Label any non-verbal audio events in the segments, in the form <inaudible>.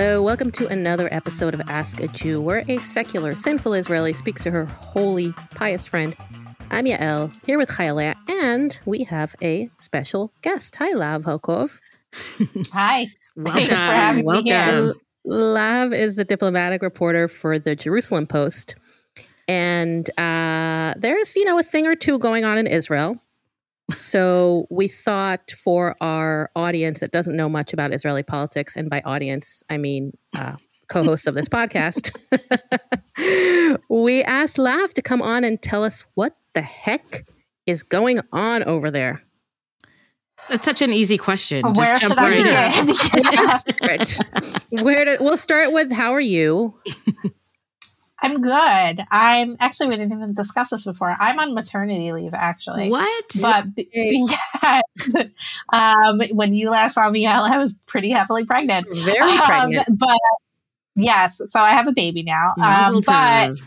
Hello, welcome to another episode of Ask a Jew, where a secular, sinful Israeli speaks to her holy, pious friend. I'm Yael, here with Chayaleh, and we have a special guest. Hi, Lahav Harkov. Hi. Thanks for having Welcome. me here. Lahav is the diplomatic reporter for the Jerusalem Post. And uh, there's, you know, a thing or two going on in Israel. So we thought for our audience that doesn't know much about Israeli politics, and by audience, I mean uh, co hosts of this podcast, <laughs> we asked Lahav to come on and tell us what the heck is going on over there. That's such an easy question. Just Where jump should I right in. begin? Where <laughs> to? Where to, we'll start with how are you? I'm good. I'm actually we didn't even discuss this before. I'm on maternity leave actually. What? But <laughs> yeah, um, when you last saw me, I was pretty heavily pregnant. Very Um, pregnant. but yes, so I have a baby now. Um, but tov.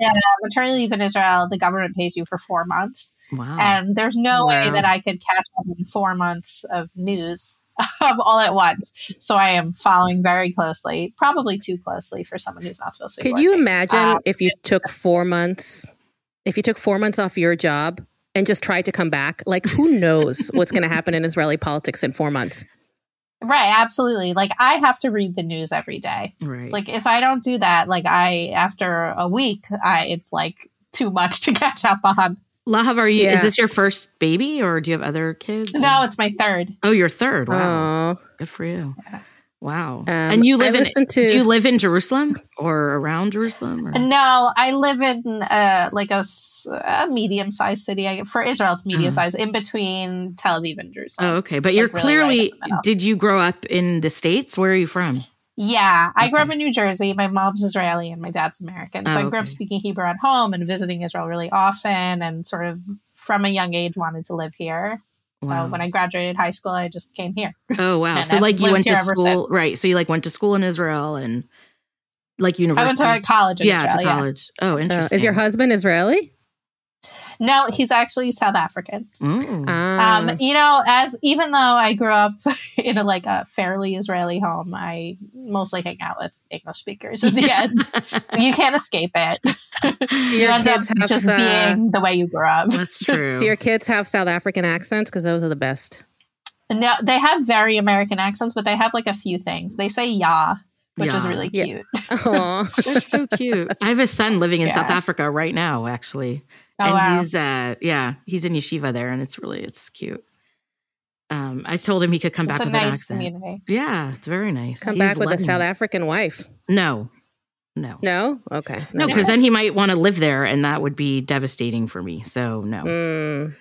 uh, maternity leave in Israel, the government pays you for four months, wow. and there's no way that I could catch up in four months of news <laughs> um, all at once. So I am following very closely, probably too closely for someone who's not supposed to. Could you imagine Um, if you took four months, if you took four months off your job and just tried to come back? Like, who knows <laughs> what's going to happen in Israeli politics in four months? Right, absolutely. Like I have to read the news every day. right. Like if I don't do that, like I after a week, I it's like too much to <laughs> catch up on. Lahav, are you? Yeah. Is this your first baby, or do you have other kids? No, it's my third. Oh, your third. Wow. Oh, Good for you. Wow. Um, and you I live in? to- Do you live in Jerusalem or around Jerusalem? Or? No, I live in uh, like a, s- a medium-sized city. I, for Israel, it's medium-sized, in between Tel Aviv and Jerusalem. oh, okay. But you're really clearly. in the middle. did you grow up in the states? Where are you from? Yeah, I grew up in New Jersey. My mom's Israeli and my dad's American. So Oh, I grew up speaking Hebrew at home and visiting Israel really often, and sort of from a young age wanted to live here. So Wow. when I graduated high school, I just came here. Oh wow! <laughs> So I've like you went to school, since. right? So you like went to school in Israel and like university. I university. went to college in yeah, Israel. to yeah. college. Oh, uh, interesting. is your husband Israeli? No, he's actually South African. Mm. Ah, Um, you know, as even though I grew up <laughs> in a like a fairly Israeli home, I mostly hang out with English speakers in the <laughs> end. you can't escape it. you your end up have, just uh, being the way you grew up. That's <laughs> true. do your kids have South African accents? Because those are the best. No, they have very American accents, but they have like a few things. They say "ya," which is Yeah. really Yeah. cute. Aw. That's so cute. I have a son living in Yeah. South Africa right now, actually. Oh and wow! he's uh yeah, he's in yeshiva there and it's really it's cute. Um I told him he could come It's back a with an nice accent. community. Yeah, it's very nice. Come He's back with a South Lebanese. African wife. No. No. No? Okay. No, because then he might want to live there and that would be devastating for me. So no. Mm,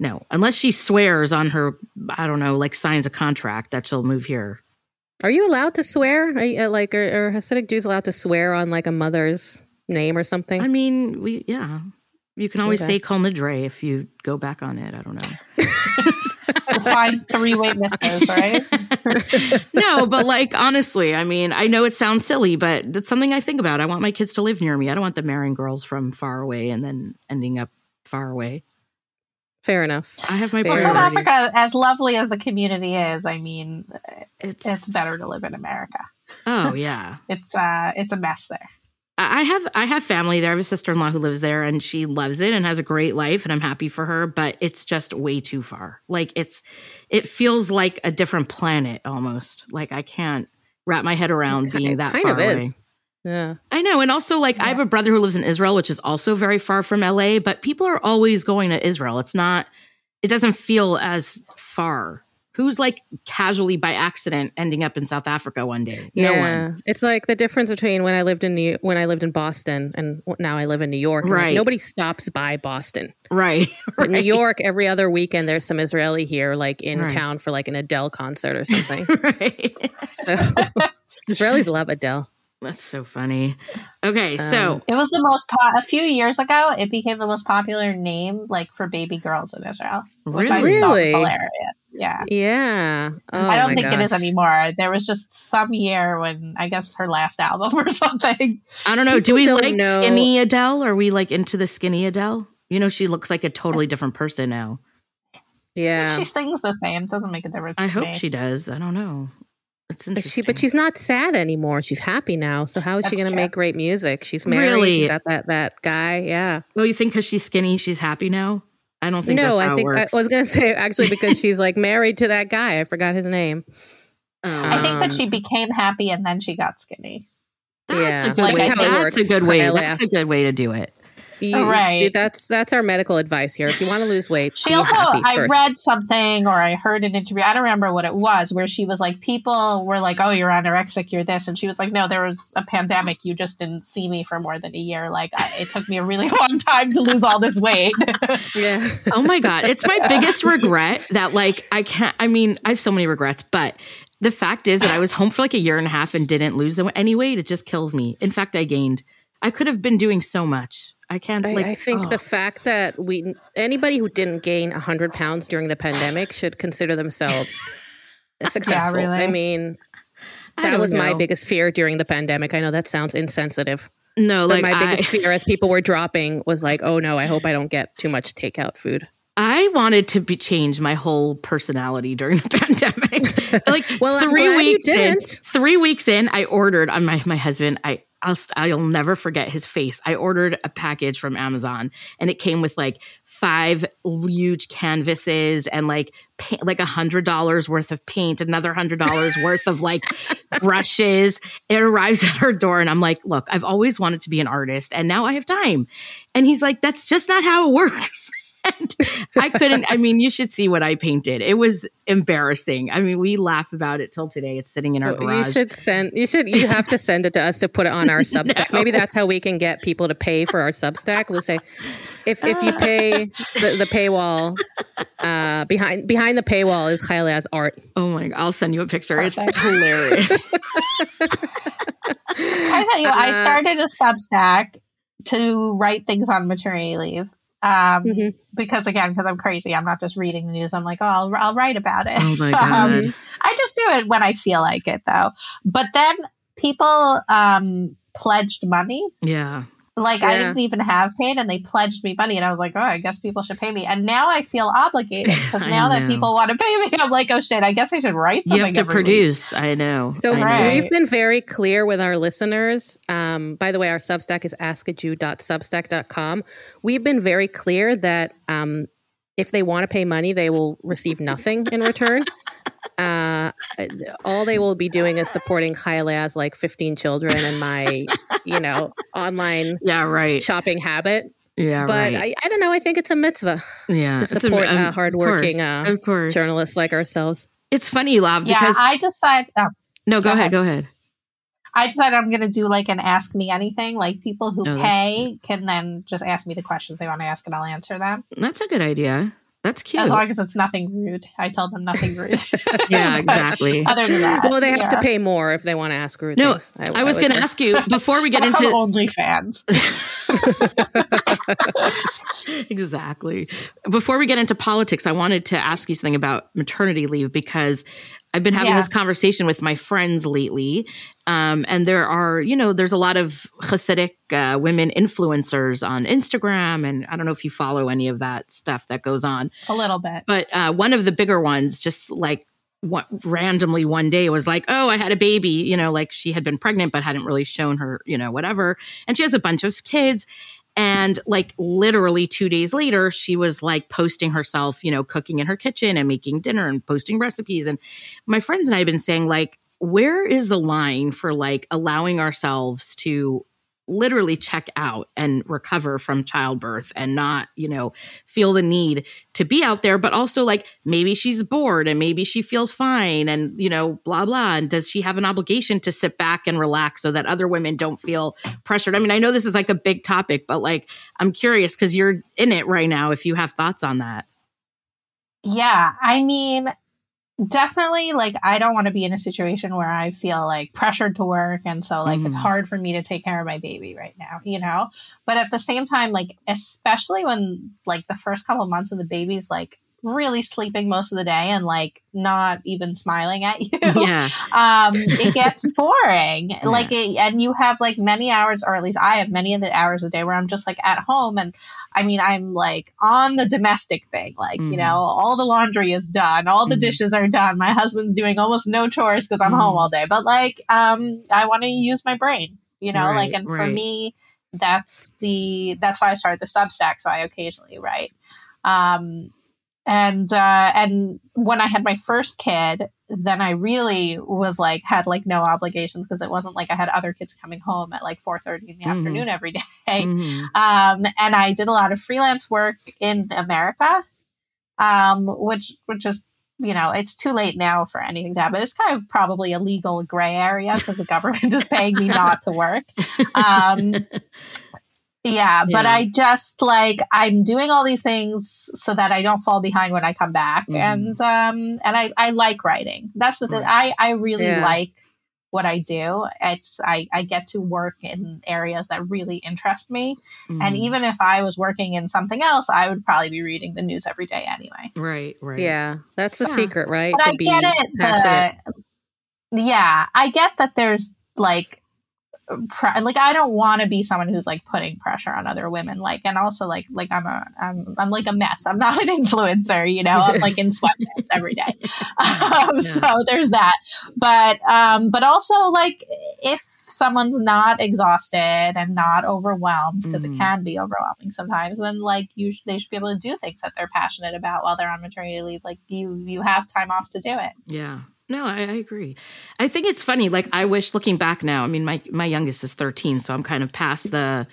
No. Unless she swears on her I don't know, like signs a contract that she'll move here. are you allowed to swear? Are you, uh, like, are, are Hasidic Jews allowed to swear on like a mother's name or something? I mean, we yeah. You can always Okay. say Kol Nidre if you go back on it. I don't know. Find three witnesses, right? <laughs> no, but like honestly, I mean, I know it sounds silly, but that's something I think about. I want my kids to live near me. I don't want them marrying girls from far away and then ending up far away. Fair enough. I have my Fair Well, South Africa, as lovely as the community is, I mean, It's it's better to live in America. Oh yeah. It's uh, it's a mess there. I have I have family there. I have a sister in law who lives there, and she loves it and has a great life, and I'm happy for her. But it's just way too far. Like it's, it feels like a different planet almost. Like I can't wrap my head around Ki- being that kind far of away. is. Yeah. I know. And also, like, I have a brother who lives in Israel, which is also very far from LA, but people are always going to Israel. It's not, it doesn't feel as far. Who's like casually by accident ending up in South Africa one day? No yeah, one. it's like the difference between when I lived in New when I lived in Boston and now I live in New York. and, like, Right. nobody stops by Boston. Right. <laughs> In New. York, every other weekend there's some Israeli here, like in Right. town for like an Adele concert or something. <laughs> right. so <laughs> Israelis love Adele. That's so funny. Okay. So, Um, It was the most po- a few years ago. It became the most popular name like for baby girls in Israel, which I thought was Really? hilarious. Yeah, Yeah. Oh I don't my think it is anymore. There was just some year when I guess her last album <laughs> or something. I don't know. Do People we don't like know- skinny Adele? Are we like into the skinny Adele? You know, she looks like a totally different person now. Yeah. She sings the same. Doesn't make a difference. I to hope me. she does. I don't know. It's But interesting. she, but she's not sad anymore. She's happy now. So how is she going to make great music? She's married. Really? She's got that that guy. Yeah. well, you think because she's skinny, she's happy now? I don't think no, that's how I think it I was going to say actually because she's like married to that guy. I forgot his name. I think Um, that she became happy and then she got skinny. that's yeah, a good like way. how That's a good way. That's a good way to do it. You- Right. That's that's our medical advice here. If you want to lose weight, She be also, happy I first. read something or I heard an interview. I don't remember what it was, where she was like, people were like, "Oh, you're anorexic, you're this," and she was like, "No, there was a pandemic. You just didn't see me for more than a year. Like, I, it took me a really <laughs> long time to lose all this weight." <laughs> Yeah. Oh my god, it's my biggest regret that like I can't. I mean, I have so many regrets, but the fact is that I was home for like a year and a half and didn't lose any weight. It just kills me. In fact, I gained. I could have been doing so much. I can't. I, like, I think oh. the fact that we anybody who didn't gain 100 pounds during the pandemic should consider themselves <laughs> successful. really. I mean, that was my biggest fear during the pandemic. I know that sounds insensitive, no. but Like my I, biggest <laughs> fear as people were dropping was like, oh no, I hope I don't get too much takeout food. I wanted to be change my whole personality during the <laughs> pandemic. like Well, I'm three glad you weeks didn't. in, three weeks in, I ordered on my my husband. I I'll st- I'll never forget his face. I ordered a package from Amazon, and it came with like five huge canvases and like like a hundred dollars worth of paint, another hundred dollars <laughs> worth of like brushes. It arrives <laughs> at her door, and I'm like, "Look, I've always wanted to be an artist, and now I have time." And he's like, "That's just not how it works." <laughs> and <laughs> I couldn't. I mean, you should see what I painted. It was embarrassing. I mean, we laugh about it till today. It's sitting in our Oh, You should send. You should. You have to <laughs> send it to us to put it on our <laughs> Substack. Maybe that's how we can get people to pay for our Substack. We'll say, if if you pay the, the paywall, uh, behind behind the paywall is Kyla's art. oh my! god! I'll send you a picture. It's hilarious. I tell you, I Uh, started a Substack to write things on maternity leave. Um, Mhm. because again, because I'm crazy, I'm not just reading the news. I'm like, oh, I'll, I'll write about it. oh my <laughs> Um, god! I just do it when I feel like it, though. But then people um, pledged money. yeah. Like I didn't even have paid, and they pledged me money, and I was like, "Oh, I guess people should pay me." And now I feel obligated <laughs> because I now that people want to pay me, I'm like, "Oh shit, I guess I should write something." You have to every week." produce. I know. So I know. We've been very clear with our listeners. Um, by the way, our Substack is askajew.substack.com. We've been very clear that um, if they want to pay money, they will receive nothing in return. <laughs> uh, all they will be doing is supporting Kyla's like 15 children and my, you know, online Yeah. Right. shopping habit. Yeah. But right. I, I don't know. I think it's a mitzvah yeah. to It's a- support um, uh, of hardworking course, uh, of course. journalists like ourselves. It's funny, love, Yeah, because I decide. Oh, no. Go, go ahead. ahead. Go ahead. I decided I'm going to do like an ask me anything. Like people who Oh, pay can then just ask me the questions they want to ask, and I'll answer them That's a good idea. That's cute. as long as it's nothing rude. I tell them nothing rude. <laughs> <laughs> yeah. Exactly. Other than that, Well, they have to pay more if they want to ask rude No, things. I was going to ask you before we get <laughs> into on OnlyFans. exactly. Before we get into politics, I wanted to ask you something about maternity leave because I've been having Yeah. this conversation with my friends lately. Um, and there are, you know, there's a lot of Hasidic uh, women influencers on Instagram. And I don't know if you follow any of that stuff that goes on. A little bit. But uh, one of the bigger ones, just like what, randomly one day was like, oh, I had a baby, you know, like she had been pregnant but hadn't really shown her, you know, whatever. And she has a bunch of kids. And like literally two days later, she was like posting herself, you know, cooking in her kitchen and making dinner and posting recipes. And my friends and I have been saying, like, where is the line for like allowing ourselves to literally check out and recover from childbirth and not, you know, feel the need to be out there, but also like maybe she's bored and maybe she feels fine and, you know, blah, blah. And does she have an obligation to sit back and relax so that other women don't feel pressured? I mean, I know this is like a big topic, but like, I'm curious because you're in it right now if you have thoughts on that. Yeah, I mean, definitely like I don't want to be in a situation where I feel like pressured to work and so like it's Mhm. hard for me to take care of my baby right now, you know? But at the same time like especially when like the first couple months of the baby's like really sleeping most of the day and like not even smiling at you, Yeah. <laughs> um, it gets <laughs> boring. Like, it, and you have like many hours, or at least I have many of the hours a day where I'm just like at home, and I mean, I'm like on the domestic thing, like you Mhm. know, all the laundry is done, all the Mhm. dishes are done. My husband's doing almost no chores because I'm home Mhm. all day, but like, um, I want to use my brain, you know, Right, like, and for me, that's the that's why I started the Substack. So I occasionally write. Um, and uh, and when I had my first kid, then I really was like had like no obligations because it wasn't like I had other kids coming home at like four thirty in the Mhm. afternoon every day. Mhm. Um, and I did a lot of freelance work in America, um, which which is you know it's too late now for anything to happen. It's kind of probably a legal gray area because the government is paying me not to work. <laughs> Um, yeah, but Yeah. I just like I'm doing all these things so that I don't fall behind when I come back, Mhm. and um, and I I like writing. That's the thing. I I really Yeah. like what I do. It's I I get to work in areas that really interest me, and Mhm. even if I was working in something else, I would probably be reading the news every day anyway. right, right. Yeah, that's the Yeah. secret, right? But to I be get it. The, yeah, I get that. There's like, pre- like I don't want to be someone who's like putting pressure on other women. Like, and also like, like I'm a, I'm, I'm like a mess. I'm not an <laughs> influencer. You know, I'm like in <laughs> sweatpants every day. Um, So there's that. But, um, but also like if someone's not exhausted and not overwhelmed because Mhm. it can be overwhelming sometimes then like you sh- they should be able to do things that they're passionate about while they're on maternity leave like you you have time off to do it Yeah. No, I, I agree. I think it's funny. Like I wish looking back now, I mean, my, my youngest is 13, so I'm kind of past the,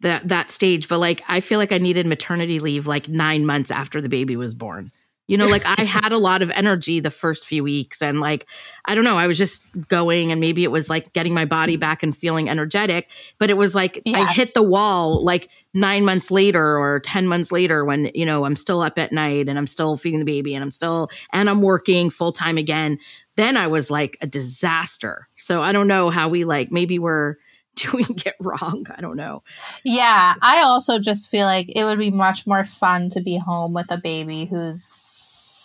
that, that stage, but like, I feel like I needed maternity leave like nine months after the baby was born. You know, like I had a lot of energy the first few weeks and like, I don't know, I was just going and maybe it was like getting my body back and feeling energetic, but it was like I hit the wall like nine months later or 10 months later when, you know, I'm still up at night and I'm still feeding the baby and I'm still, and I'm working full time again. Then I was like a disaster. So I don't know how we like, maybe we're <laughs> doing it wrong. I don't know. yeah i also just feel like it would be much more fun to be home with a baby who's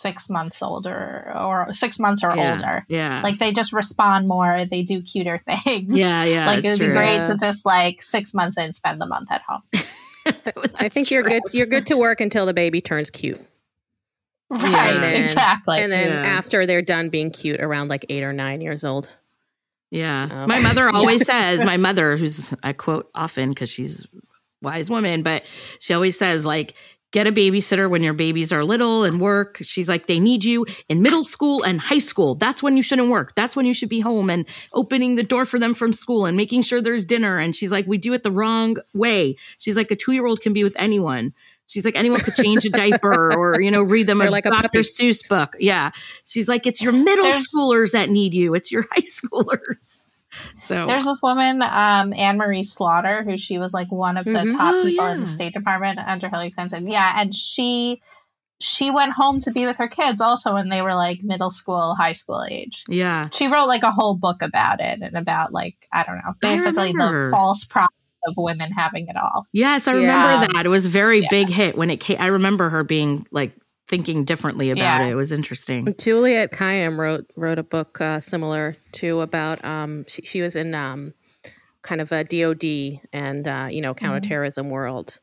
six months older or six months or yeah. older Yeah. like they just respond more they do cuter <laughs> things yeah, yeah. like it it's would be great Yeah. to just like six months in spend the month at home <laughs> I That's think you're good. You're good to work until the baby turns cute, right And then- exactly and then Yeah. after they're done being cute, around like eight or nine years old. Yeah. Oh. My mother <laughs> always says, my mother, who's I quote often because she's wise woman, but she always says, like, get a babysitter when your babies are little and work. She's like, they need you in middle school and high school. That's when you shouldn't work. That's when you should be home and opening the door for them from school and making sure there's dinner. And she's like, we do it the wrong way. She's like, a two year old can be with anyone. She's like, anyone could change a diaper <laughs> or, you know, read them They're a like a Dr. Seuss book. Yeah. She's like, it's your middle There's- schoolers that need you. It's your high <laughs> schoolers. So There's this woman, um, Anne Marie Slaughter, who she was like one of the Mhm. top Oh, people in the State Department under Hillary Clinton. Yeah, and she she went home to be with her kids also when they were like middle school, high school age. yeah. She wrote like a whole book about it and about like I don't know, basically the false promise of women having it all. Yes, I Yeah. remember that. It was a very Yeah. big hit when it came. I remember her being like thinking differently about Yeah. it. It was interesting. Juliet Kayyem wrote wrote a book uh, similar to about um, she, she was in um, kind of a DoD and uh, you know counterterrorism world.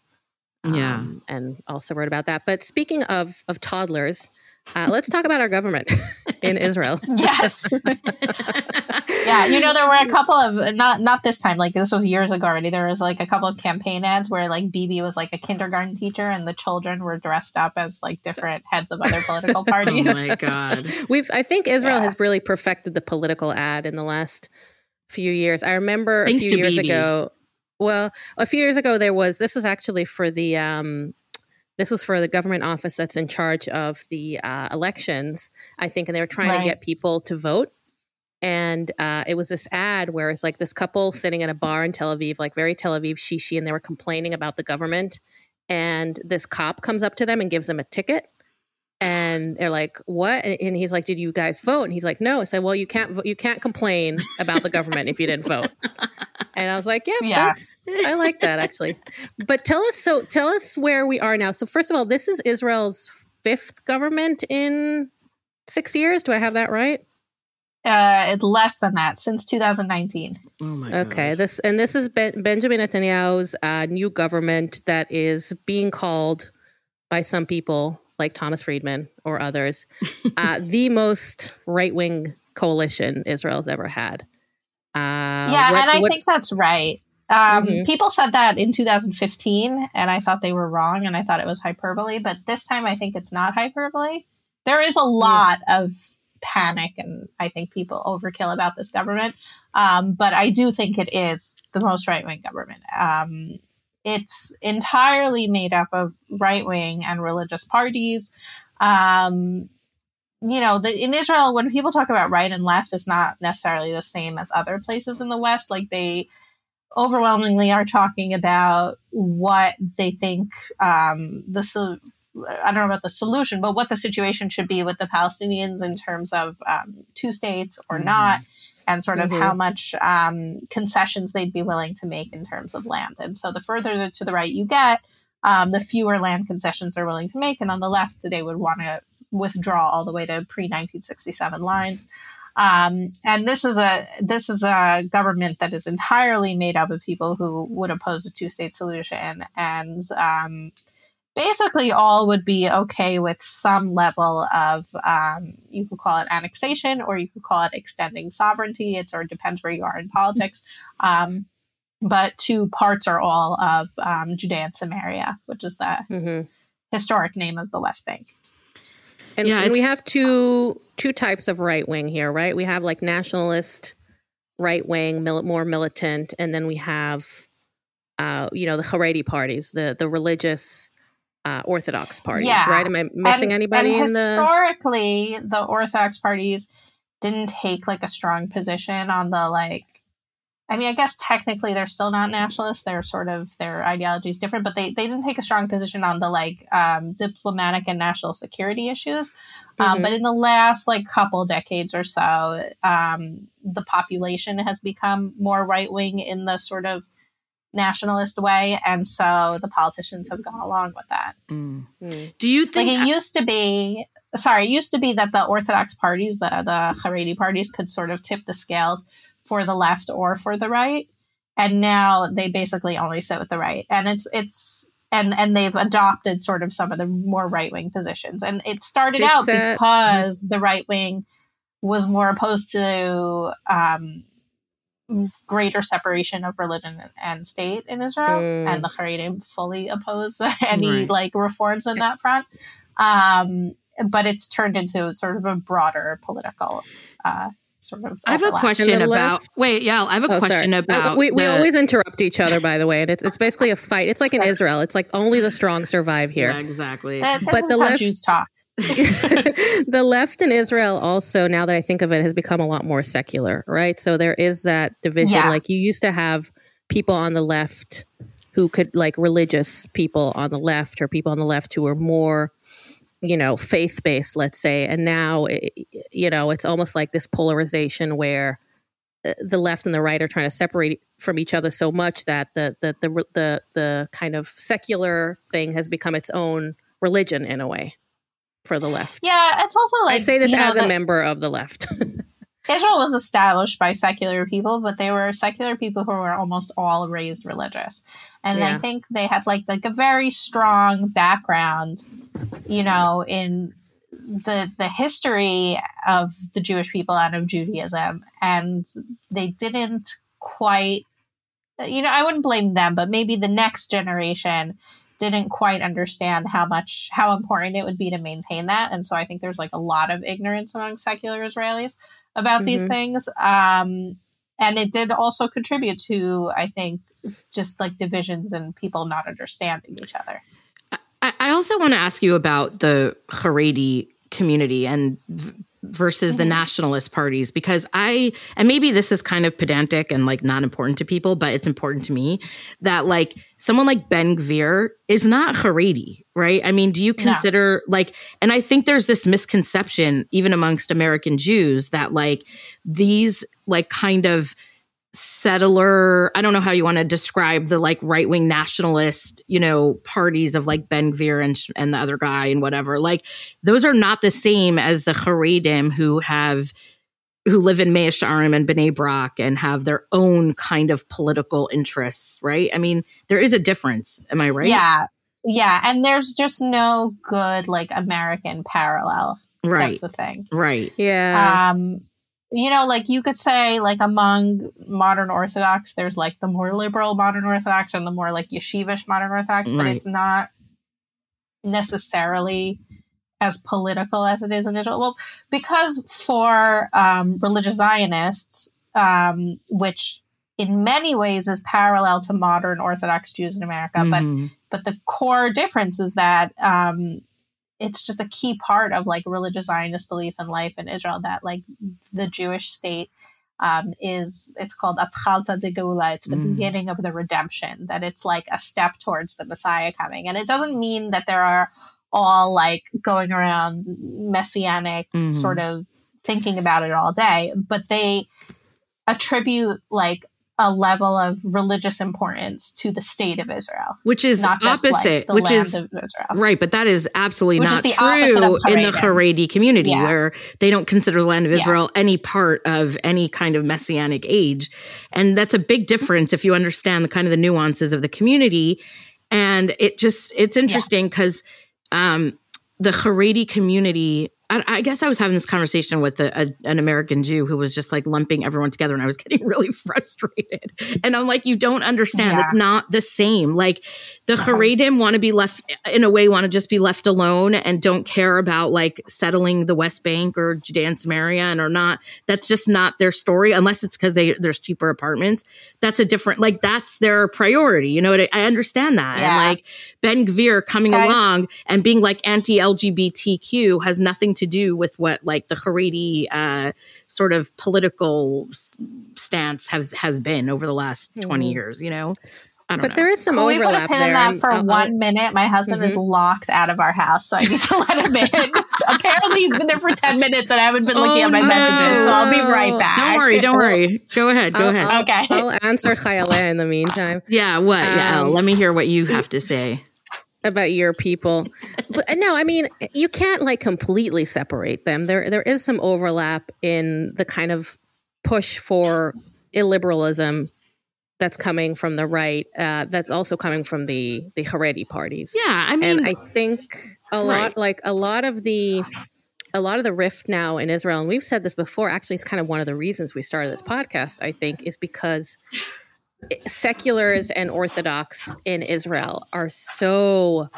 Yeah. um, and also wrote about that. But speaking of of toddlers, uh, let's talk about our government <laughs> in <laughs> Israel. Yes. <laughs> yeah, you know there were a couple of not not this time like this was years ago already. There was like a couple of campaign ads where like Bibi was like a kindergarten teacher and the children were dressed up as like different heads of other political parties. <laughs> Oh my god. We've I think Israel Yeah. has really perfected the political ad in the last few years. I remember Thanks a few years Bibi. ago. Well, a few years ago there was this was actually for the um this was for the government office that's in charge of the uh, elections, I think, and they were trying Right. to get people to vote. And uh, it was this ad where it's like this couple sitting at a bar in Tel Aviv, like very Tel Aviv shishi, and they were complaining about the government. And this cop comes up to them and gives them a ticket. And they're like, "What?" And he's like, "Did you guys vote?" And he's like, "No." I said, "Well, you can't. Vo- you can't complain about the government if you didn't vote." <laughs> And I was like, "Yeah, Yeah. that's I like that actually." <laughs> But tell us so tell us where we are now. So first of all, this is Israel's fifth government in six years. Do I have that right? Uh, it's less than that since 2019. Oh my Okay, God. this and this is ben, Benjamin Netanyahu's uh, new government that is being called by some people, like Thomas Friedman or others, <laughs> uh, the most right wing coalition Israel's ever had. Uh, yeah, what- and I what- think that's right. Um, Mhm. People said that in 2015, and I thought they were wrong, and I thought it was hyperbole. But this time, I think it's not hyperbole. There is a lot of panic, and I think people overkill about this government. Um, but I do think it is the most right wing government. Um, it's entirely made up of right wing and religious parties. Um, you know, the, in Israel, when people talk about right and left, it's not necessarily the same as other places in the West. Like they overwhelmingly are talking about what they think um, the sol- I don't know about the solution, but what the situation should be with the Palestinians in terms of um, two states or Mhm. not, and sort of Mhm. how much um, concessions they'd be willing to make in terms of land. And so the further to the right you get, um, the fewer land concessions they're willing to make. And on the left, they would want to withdraw all the way to pre 1967 lines. Um, and this is a this is a government that is entirely made up of people who would oppose a two state solution, and um, basically all would be okay with some level of um, you could call it annexation or you could call it extending sovereignty. It sort of depends where you are in politics. Um, but two parts are all of um, Judea and Samaria, which is the Mhm. historic name of the West Bank. And, Yeah, and we have two two types of right wing here, right? We have like nationalist right wing, mil- more militant, and then we have, uh, you know, the Haredi parties, the the religious uh, Orthodox parties, Yeah. right? Am I missing and, anybody and in the? historically the orthodox parties didn't take like a strong position on the like i mean i guess technically they're still not nationalists they're sort of their ideology is different but they, they didn't take a strong position on the like um, diplomatic and national security issues um, Mhm. but in the last like couple decades or so um, the population has become more right-wing in the sort of nationalist way and so the politicians have gone along with that Mm. Mm. Do you like think? it used to be sorry it used to be that the orthodox parties the the haredi parties could sort of tip the scales for the left or for the right and now they basically only sit with the right and it's it's and and they've adopted sort of some of the more right wing positions and it started out because the right wing was more opposed to um greater separation of religion and state in Israel, Mm. and the Haredim fully oppose <laughs> any Right. like reforms on that front. Um, but it's turned into sort of a broader political uh, sort of. I have a question And about. left- Wait, yeah, I have a Oh, sorry. question Uh, about. we, we the- always interrupt each other, by the way, and it's it's basically a fight. It's like in Israel. It's like only the strong survive here. Yeah, exactly. Th- This but the how left- Jews talk. <laughs> <laughs> the left in Israel also, now that I think of it, has become a lot more secular, right? So there is that division. Yeah. Like you used to have people on the left who could, like religious people on the left, or people on the left who were more, you know, faith based, let's say. And now, it, you know, it's almost like this polarization where uh, the left and the right are trying to separate from each other so much that the the the the, the kind of secular thing has become its own religion in a way for the left. Yeah, it's also like I say this you know, as a the- member of the left. <laughs> Israel was established by secular people, but they were secular people who were almost all raised religious. And I think they had like like a very strong background, you know, in the the history of the Jewish people and of Judaism. And they didn't quite you know, I wouldn't blame them, but maybe the next generation didn't quite understand how much how important it would be to maintain that. And so I think there's like a lot of ignorance among secular Israelis about these Mhm. things. Um, and it did also contribute to, I think, just like divisions and people not understanding each other. I, I also want to ask you about the Haredi community and v- versus the Mhm. nationalist parties because I and maybe this is kind of pedantic and like not important to people, but it's important to me that like someone like Ben Gvir is not Haredi, right? I mean, do you No. consider like and I think there's this misconception even amongst American Jews that like these like kind of settler i don't know how you want to describe the like right-wing nationalist you know parties of like ben gvir and, and the other guy and whatever like those are not the same as the haredim who have who live in Mea Shearim and Bnei Brak and have their own kind of political interests, right? I mean, there is a difference. Am I right? Yeah. Yeah. And there's just no good like American parallel. Right. That's the thing. Right. Yeah. Um, you know, like you could say, like among modern Orthodox, there's like the more liberal modern Orthodox and the more like yeshivish modern Orthodox, but Right. it's not necessarily as political as it is in Israel. Well, because for um, religious Zionists, um, which in many ways is parallel to modern Orthodox Jews in America, but Mhm. but the core difference is that um, it's just a key part of like religious Zionist belief and life in Israel that like the Jewish state um, is it's called Atchalta de Geula. It's the Mhm. beginning of the redemption. That it's like a step towards the Messiah coming, and it doesn't mean that there are all like going around messianic Mhm. sort of thinking about it all day, but they attribute like a level of religious importance to the state of Israel, which is not just opposite, like which land is of Israel. right, but that is absolutely Which is not opposite true in the. Haredi community, Yeah. where they don't consider the land of Yeah. Israel any part of any kind of messianic age, and that's a big difference if you understand the kind of the nuances of the community. And it just it's interesting because um, the Haredi community. I, I guess I was having this conversation with a, a, an American Jew who was just like lumping everyone together, and I was <laughs> getting really frustrated. And I'm like, you don't understand. Yeah. It's not the same. Like the. Haredim want to be left in a way, want to just be left alone and don't care about like settling the West Bank or Judea and Samaria and are not. That's just not their story, unless it's because they there's cheaper apartments. That's a different like that's their priority. You know, what I, I understand that. Yeah. And like Ben Gvir coming Guys- along and being like anti LGBTQ has nothing to do with what like the Haredi uh, sort of political s- stance has has been over the last 20 Mhm. years. You know, I don't but know. there is some Can we put a overlap pin there. in that for I'll- I'll- one minute? My husband is locked out of our house, so I need to <laughs> let him in. <laughs> Apparently, he's been there for ten minutes, and I haven't been looking Oh, at my no. messages. So I'll be right back. Don't worry, don't <laughs> worry. Go ahead, go I'll, ahead. I'll, Okay. I'll answer Chayaleh in the meantime yeah, what? yeah, Um, Elle, let me hear what you have to say. About your people. But uh, no, I mean you can't like completely separate them. There there is some overlap in the kind of push for illiberalism that's coming from the right. Uh, that's also coming from the the Haredi parties. Yeah, I mean, and I think a lot Right. like a lot of the a lot of the rift now in Israel, and we've said this before. Actually, it's kind of one of the reasons we started this podcast. I think is because seculars and Orthodox in Israel are so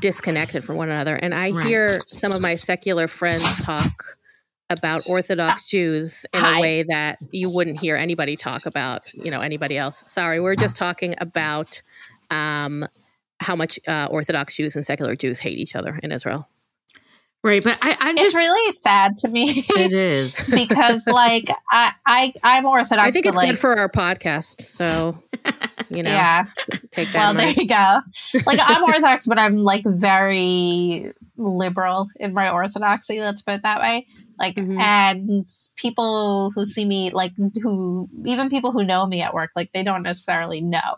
disconnected from one another, and I Right. hear some of my secular friends talk about Orthodox Jews in Hi. a way that you wouldn't hear anybody talk about, you know, anybody else. Sorry, we're just talking about um, how much uh, Orthodox Jews and secular Jews hate each other in Israel. Right, but I, I'm It's just. really sad to me it <laughs> is. because, like, I, I I'm Orthodox. I think it's like, good for our podcast, so you know, yeah. take that. Well, there you go. Like, I'm Orthodox, but I'm like very liberal in my orthodoxy. Let's put it that way. Like, Mhm. and people who see me, like, who even people who know me at work, like, they don't necessarily know.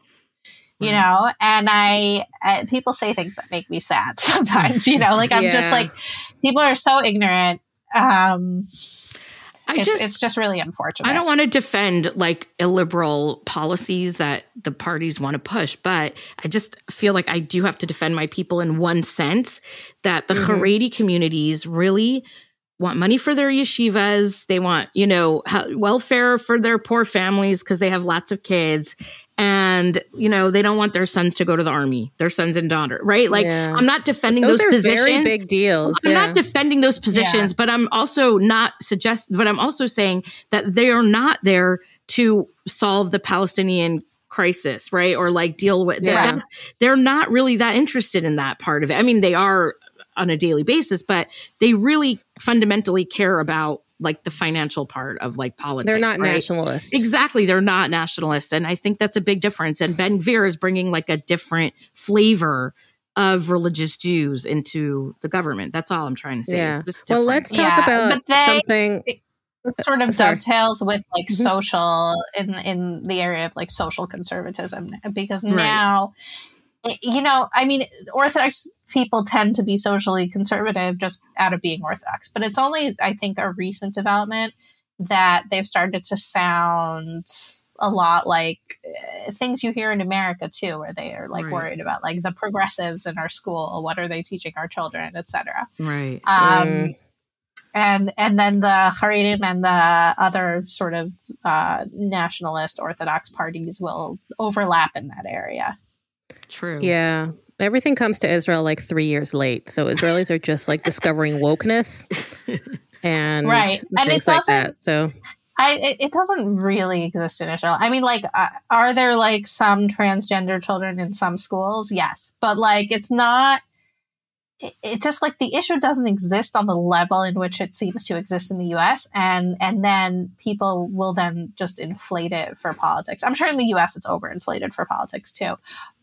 You know, and I, uh, people say things that make me sad <laughs> sometimes. You know, like I'm just like, people are so ignorant. Um, I it's, just. it's just really unfortunate. I don't want to defend like illiberal policies that the parties want to push, but I just feel like I do have to defend my people in one sense that the Mhm. Haredi communities really want money for their yeshivas. They want, you know, welfare for their poor families because they have lots of kids. And, you know, they don't want their sons to go to the army, their sons and daughter, right? Like, Yeah. I'm not defending Those those, are positions. very big deals. I'm yeah. not defending those positions, but I'm also not suggest. But I'm also saying that they are not there to solve the Palestinian crisis, right? Or like deal with. Yeah. that- they're not really that interested in that part of it. I mean, they are on a daily basis, but they really fundamentally care about like the financial part of like politics. They're not right? nationalists. Exactly. They're not nationalists. And I think that's a big difference. And Ben Gvir is bringing like a different flavor of religious Jews into the government. That's all I'm trying to say. Yeah. It's just Well, let's talk Yeah, about they- something. it sort of Sorry. dovetails with like Mhm. social in in the area of like social conservatism because Right. now it- you know i mean orthodox people tend to be socially conservative just out of being orthodox but it's only i think a recent development that they've started to sound a lot like uh, things you hear in america too where they are like Right. worried about like the progressives in our school what are they teaching our children etc Right. um, Mm. and and then the Haredim and the other sort of uh, nationalist Orthodox parties will overlap in that area. True. Yeah. Everything comes to Israel like three years late. So Israelis are just like discovering wokeness <laughs> and Right. And it things like doesn't- that. So I it, it doesn't really exist in Israel. I mean, like, uh, are there like some transgender children in some schools? Yes, but like, it's not. It, it just like the issue doesn't exist on the level in which it seems to exist in the U.S. and and then people will then just inflate it for politics. I'm sure in the U.S. it's overinflated for politics too,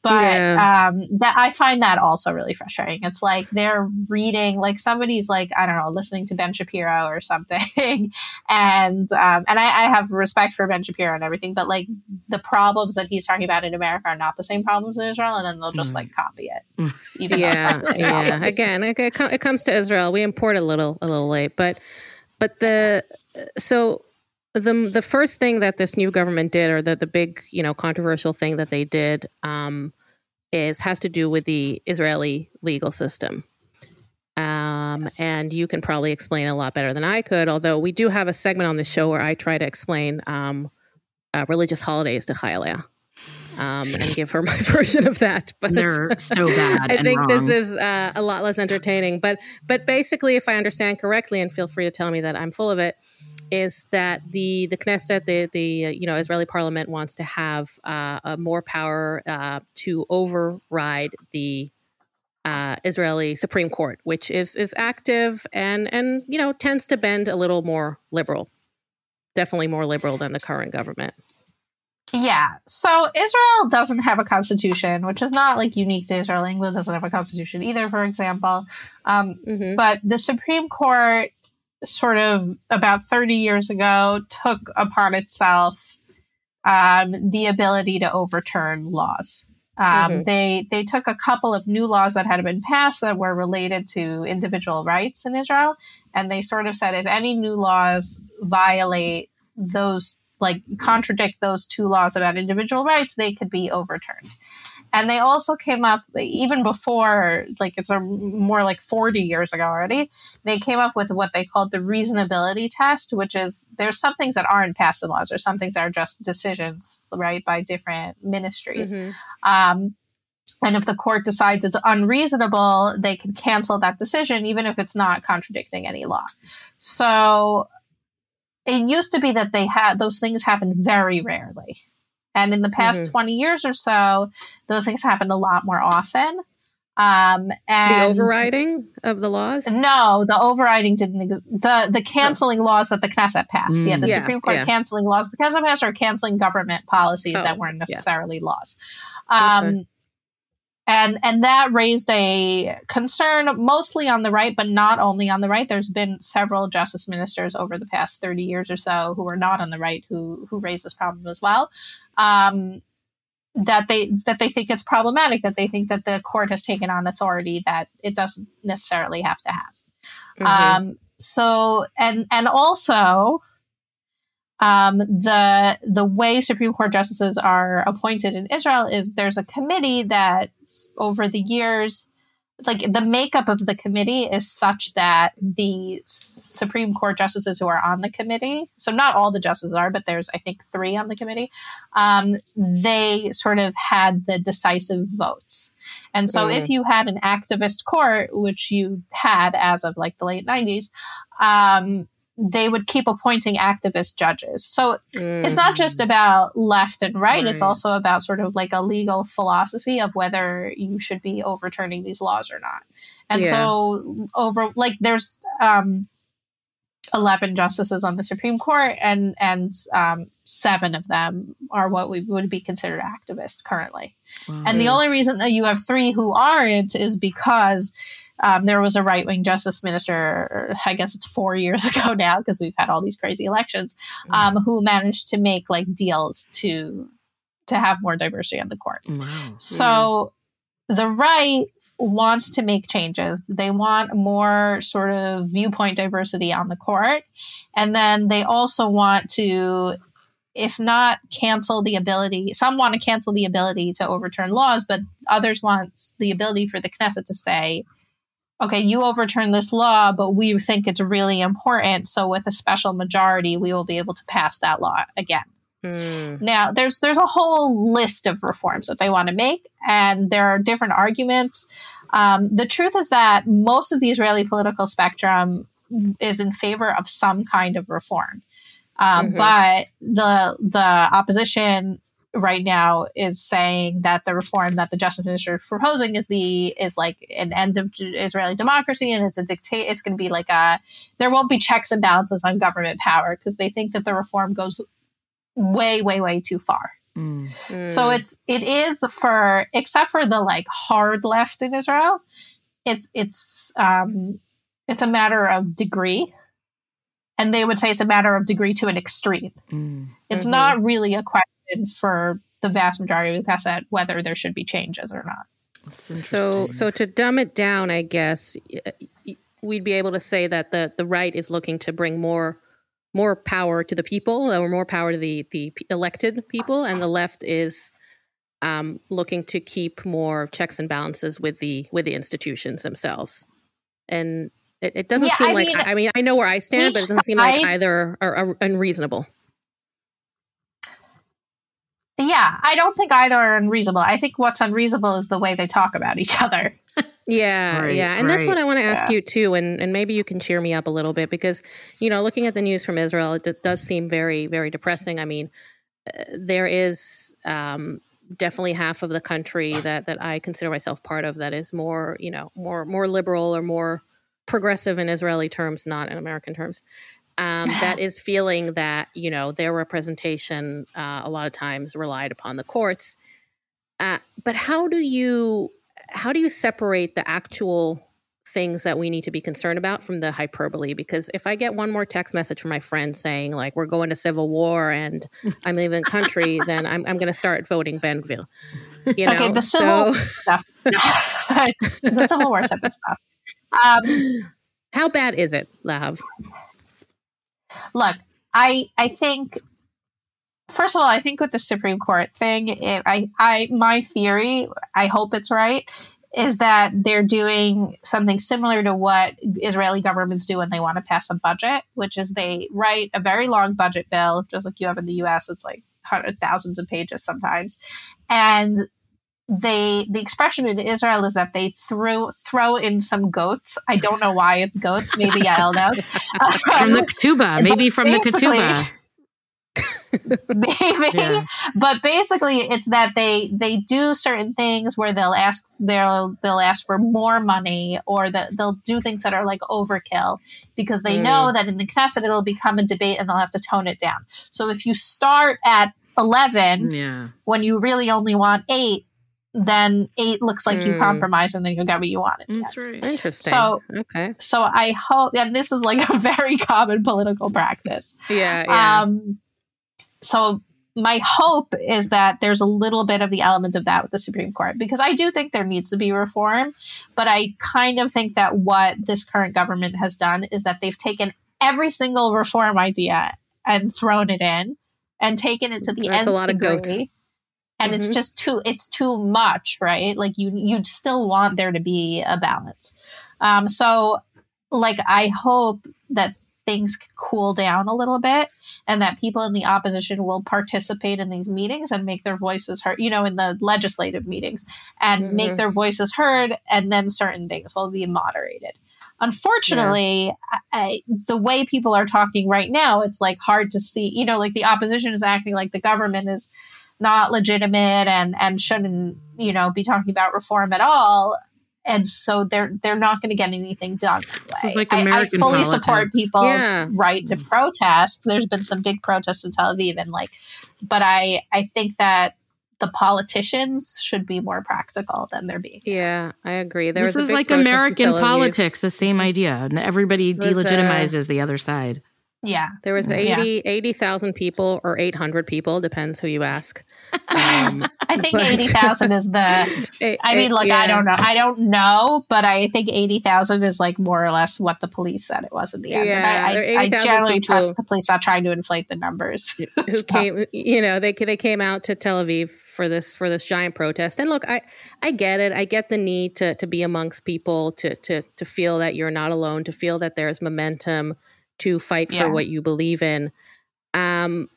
but Yeah. um, that I find that also really frustrating. It's like they're reading like somebody's like I don't know listening to Ben Shapiro or something, <laughs> and um, and I, I have respect for Ben Shapiro and everything, but like the problems that he's talking about in America are not the same problems in Israel, and then they'll just Mm. like copy it. <laughs> Even though it's not yeah, yeah. Again, it, it, it comes to Israel. We import a little, a little late, but but the so the the first thing that this new government did, or the the big you know controversial thing that they did, um, is has to do with the Israeli legal system. Um, and you can probably explain a lot better than I could. Although we do have a segment on the show where I try to explain um, uh, religious holidays to Chayaleh. Um, and give her <laughs> my version of that, but They're so bad. <laughs> I think this is uh, a lot less entertaining. But but basically, if I understand correctly, and feel free to tell me that I'm full of it, is that the the Knesset, the the uh, you know Israeli Parliament wants to have uh, more power uh, to override the uh, Israeli Supreme Court, which is is active and and you know tends to bend a little more liberal, definitely more liberal than the current government. Yeah. So Israel doesn't have a constitution, which is not like unique to Israel. England doesn't have a constitution either, for example. Um, hmm but the Supreme Court, sort of about 30 years ago, took upon itself um, the ability to overturn laws. Um, Mhm. They they took a couple of new laws that had been passed that were related to individual rights in Israel, and they sort of said if any new laws violate those, like contradict those two laws about individual rights, they could be overturned. And they also came up even before, like it's a more like 40 years ago already. They came up with what they called the reasonability test, which is there's some things that aren't passed in laws, or some things that are just decisions, right, by different ministries. hmm Um, and if the court decides it's unreasonable, they can cancel that decision, even if it's not contradicting any law. So it used to be that they had those things happen very rarely. And in the past Mhm. 20 years or so, those things happened a lot more often. Um, The overriding of the laws. no, the overriding didn't. Ex- the the canceling laws that the Knesset passed. yeah, Mm. the Yeah, Supreme Court yeah. canceling laws the Knesset passed, or canceling government policies Oh, that weren't yeah. necessarily laws. Um, Okay. And and that raised a concern mostly on the right, but not only on the right. There's been several justice ministers over the past thirty years or so who are not on the right who who raised this problem as well. Um, that they that they think it's problematic that they think that the court has taken on authority that it doesn't necessarily have to have Mhm. um so and and also um the the way supreme court justices are appointed in israel is there's a committee that over the years like the makeup of the committee is such that the supreme court justices who are on the committee. So not all the justices are but there's i think three on the committee. Um, they sort of had the decisive votes. And so Mm. if you had an activist court which you had as of like the late 90s um, they would keep appointing activist judges. So Mm. it's not just about left and right, it's also about sort of like a legal philosophy of whether you should be overturning these laws or not. And Yeah. so over like there's um 11 justices on the supreme court and and um, seven of them are what we would be considered activists currently Wow. and the Mm. only reason that you have three who aren't is because um, there was a right wing justice minister, I guess it's four years <laughs> ago now because we've had all these crazy elections, um, who managed to make like deals to to have more diversity on the court. Wow. So the right wants to make changes. They want more sort of viewpoint diversity on the court. And then they also want to, if not cancel the ability, some want to cancel the ability to overturn laws, but others want the ability for the Knesset to say, okay, you overturn this law, but we think it's really important. So with a special majority, we will be able to pass that law again. Hmm. Now, there's there's a whole list of reforms that they want to make, and there are different arguments. Um, the truth is that most of the Israeli political spectrum is in favor of some kind of reform, um, Mhm. but the the opposition right now is saying that the reform that the justice minister is proposing is the is like an end of Israeli democracy and it's a dictate it's going to be like a there won't be checks and balances on government power because they think that the reform goes way way way too far Mm. So it's it is for except for the like hard left in Israel, it's it's um it's a matter of degree. And they would say it's a matter of degree to an extreme. Mm. It's Mhm. not really a question for the vast majority of the Knesset whether there should be changes or not. So, so to dumb it down, I guess y- y- we'd be able to say that the the right is looking to bring more more power to the people, or more power to the the elected people, and the left is um, looking to keep more checks and balances with the with the institutions themselves. And it, it doesn't Yeah, seem I like mean, I mean I know where I stand, but it doesn't seem like either are, are unreasonable. Yeah, I don't think either are unreasonable. I think what's unreasonable is the way they talk about each <laughs> other. Yeah, Right, yeah, and that's what. I want to ask Yeah. you too, and and maybe you can cheer me up a little bit because you know, looking at the news from Israel, it d- does seem very, very depressing. I mean, uh, there is um, definitely half of the country that that I consider myself part of that is more, you know, more more liberal or more progressive in Israeli terms, not in American terms. Um, <laughs> that is feeling that you know their representation uh, a lot of times relied upon the courts. Uh, but how do you how do you separate the actual things that we need to be concerned about from the hyperbole because if i get one more text message from my friend saying like we're going to civil war and <laughs> i'm leaving the country then i'm, I'm going to start voting benville you know Okay, the civil- so <laughs> Stuff. the Civil War stuff is. Um, how bad is it lahav look i i think first of all i think with the supreme court thing it, i i my theory i hope it's right is that they're doing something similar to what israeli governments do when they want to pass a budget which is they write a very long budget bill just like you have in the us it's like hundred thousands of pages sometimes and they the expression in Israel is that they threw throw in some goats. I don't know why it's goats. Maybe Yael knows. <laughs> from the ketubah, <laughs> maybe from the ketubah. <laughs> maybe Yeah. but basically it's that they they do certain things where they'll ask they'll they'll ask for more money or that they'll do things that are like overkill because they Mm. know that in the Knesset it'll become a debate and they'll have to tone it down so if you start at 11 Yeah. when you really only want 8 then 8 looks like you Mm. compromise and then you got what you wanted That's right. interesting So- okay so i hope and this is like <laughs> a very common political practice yeah yeah um, so my hope is that there's a little bit of the element of that with the Supreme Court because I do think there needs to be reform, but I kind of think that what this current government has done is that they've taken every single reform idea and thrown it in and taken it to the That's nth a lot of goats. And it's Mhm. just too it's too much, right? Like you you still want there to be a balance. Um, so like I hope that things cool down a little bit and that people in the opposition will participate in these meetings and make their voices heard, you know, in the legislative meetings and make Mhm. their voices heard, and then certain things will be moderated. Unfortunately, I, I, the way people are talking right now, it's like hard to see, you know, like the opposition is acting like the government is not legitimate and and shouldn't, you know, be talking about reform at all. And so they're they're not going to get anything done. that This is way. like I- I, American fully support people's Yeah. right to protest. There's been some big protests in Tel Aviv, and like, but I I think that the politicians should be more practical than they're being. Yeah, I agree. There this was is like American politics, the same idea. And everybody was, uh, delegitimizes the other side. Yeah. There was Yeah. 80 80,000 people or 800 people, depends who you ask. <laughs> Um, I think <laughs> 80,000 is the it- I mean, it- look, I don't know. I don't know, but I think 80,000 is like more or less what the police said it was in the end. And Yeah, I, there are I, I generally people- trust the police not trying to inflate the numbers. <laughs> who So- came you know they they came out to Tel Aviv for this for this giant protest and look I I get it I get the need to to be amongst people to to to feel that you're not alone to feel that there's momentum to fight Yeah. for what you believe in. Um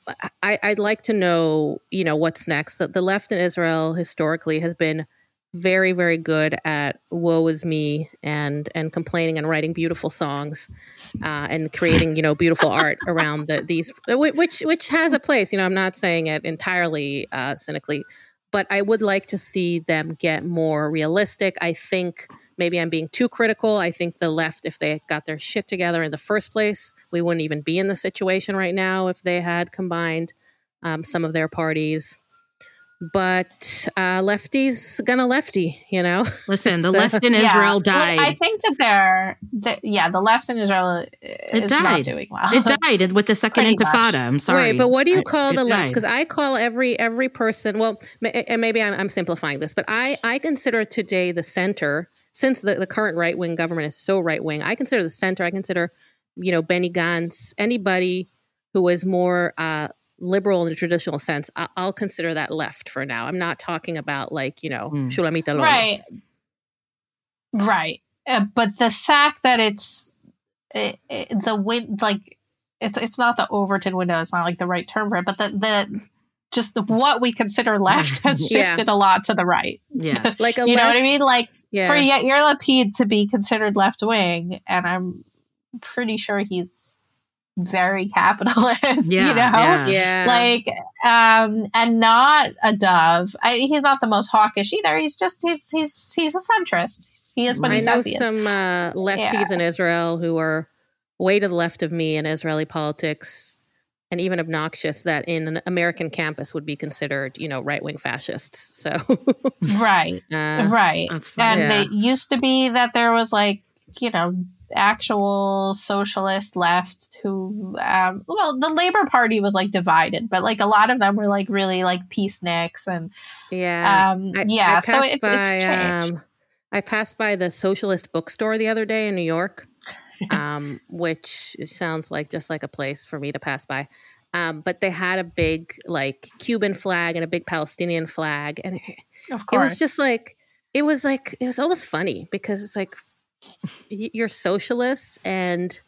I I'd like to know you know what's next. The, the left in Israel historically has been very very good at woe is me and and complaining and writing beautiful songs uh, and creating you know beautiful art <laughs> around the, these which which has a place you know i'm not saying it entirely uh, cynically but i would like to see them get more realistic. I think maybe i'm being too critical i think the left if they got their shit together in the first place we wouldn't even be in the situation right now if they had combined um, some of their parties but uh, lefties gonna lefty you know Listen, <laughs> the So- left in Israel Well, died. I think that they're, that, yeah, the left in Israel is not doing well. it died with the second Pretty much. intifada. I'm sorry. Wait, but what do you call it the left? Because I call every every person. Well, ma- and maybe I'm, I'm simplifying this, but I I consider today the center, since the, the current right wing government is so right wing. I consider the center. I consider, you know, Benny Gantz, anybody who is more uh, liberal in the traditional sense. I, I'll consider that left for now. I'm not talking about like you know Hmm. Shulamit Alon. Right. Right. Uh, but the fact that it's it, it, the wind, like it's it's not the Overton window. It's not like the right term for it. But the the just what we consider left <laughs> has Yeah. shifted a lot to the right. yes. <laughs> Like a you know what I mean? Like Yeah. for Yair Lapid to be considered left wing, and I'm pretty sure he's very capitalist. <laughs> Yeah, you know. yeah. yeah. Like, um, and not a dove. I, he's not the most hawkish either. He's just he's he's he's a centrist. He is what I he know says some uh, lefties in Israel who are way to the left of me in Israeli politics, and even obnoxious that in an American campus would be considered, you know, right wing fascists. So, <laughs> Right, <laughs> uh, right. That's fine. And Yeah. it used to be that there was like you know actual socialist left who um well the labor party was like divided but like a lot of them were like really like peaceniks and yeah, um I- yeah I so passed it's it's changed um, I passed by the socialist bookstore the other day in New York, <laughs> um, which sounds like just like a place for me to pass by. Um, but they had a big like Cuban flag and a big Palestinian flag, and it, of it was just like it was like it was almost funny because it's like you're socialists and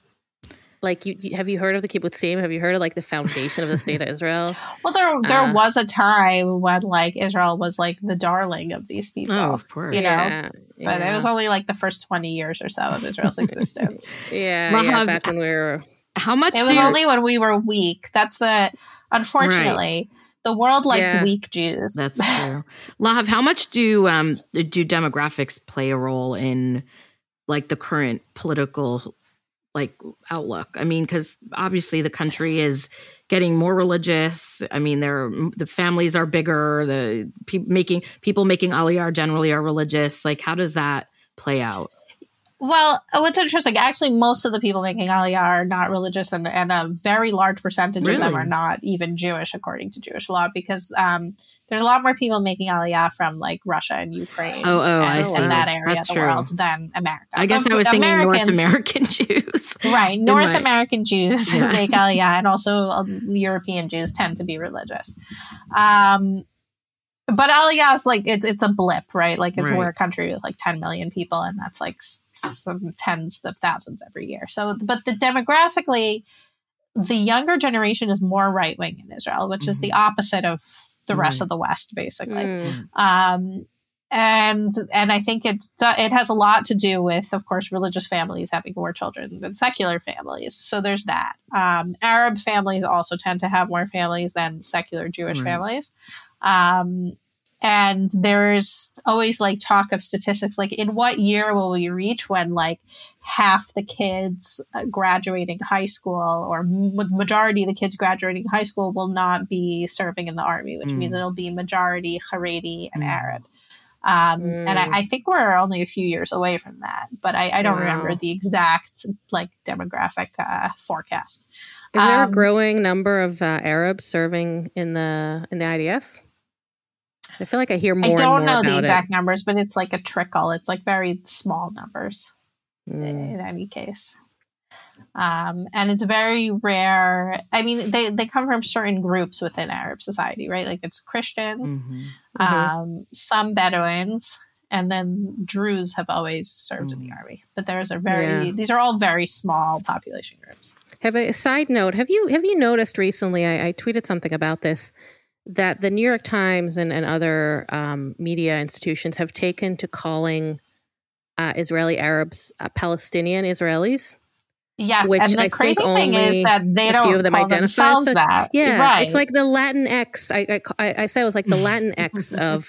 like you, you have you heard of the kibbutzim? Have you heard of like the foundation of the state of Israel? <laughs> well there there uh, was a time when like israel was like the darling of these people oh, of course. You know, yeah, but yeah. it was only like the first 20 years or so of Israel's <laughs> existence. yeah, Well, yeah, back when we were How much it do was you, only when we were weak. That's the, unfortunately, the world likes Yeah. weak Jews. That's <laughs> true. Lahav, how much do um do demographics play a role in like the current political like outlook? I mean, because obviously the country is getting more religious. I mean, there the families are bigger. The pe- making people making aliyah generally are religious. Like, how does that play out? Well, what's interesting, actually, most of the people making Aliyah are not religious, and, and a very large percentage of them are not even Jewish, according to Jewish law, because um, there's a lot more people making Aliyah from like Russia and Ukraine Oh, oh, and, I see. that area That's of the true. world than America. I guess Of- I was thinking North American <laughs> Jews. Right. North my- American Jews Yeah. <laughs> make Aliyah, and also um, European Jews tend to be religious. Um, but Aliyah is like it's it's a blip, right? Like it's Right. we're a country with like 10 million people, and that's like some tens of thousands every year. So, but the demographically, the younger generation is more right wing in Israel, which is the opposite of the rest Right. of the West, basically Mm. um, and and I think it it has a lot to do with, of course, religious families having more children than secular families. So there's that. Um, Arab families also tend to have more families than secular Jewish Right. families. Um, and there's always like talk of statistics like in what year will we reach when like half the kids uh, graduating high school or majority of the kids graduating high school will not be serving in the army which mm. means it'll be majority haredi and mm. arab um, mm. and I, mm. I, think we're only a few years away from that but i, I don't wow. remember the exact like demographic uh, forecast is there um, a growing number of uh, arabs serving in the in the idf I feel like I hear more. I don't know the exact it. numbers, but it's like a trickle. It's like very small numbers mm. in any case. Um, and it's very rare. I mean, they, they come from certain groups within Arab society, right? Like it's Christians, mm-hmm. Mm-hmm. Um, some Bedouins, and then Druze have always served mm. in the mm. army. But there's a very yeah. these are all very small population groups. Have a side note? Have you have you noticed recently? I, I tweeted something about this that the New York Times and, and other um, media institutions have taken to calling uh, Israeli Arabs uh, Palestinian Israelis. Yes, and the I crazy thing is that they don't few of them call themselves such. that. Yeah, right. it's like the Latin X. I, I, I say it was like the Latin X of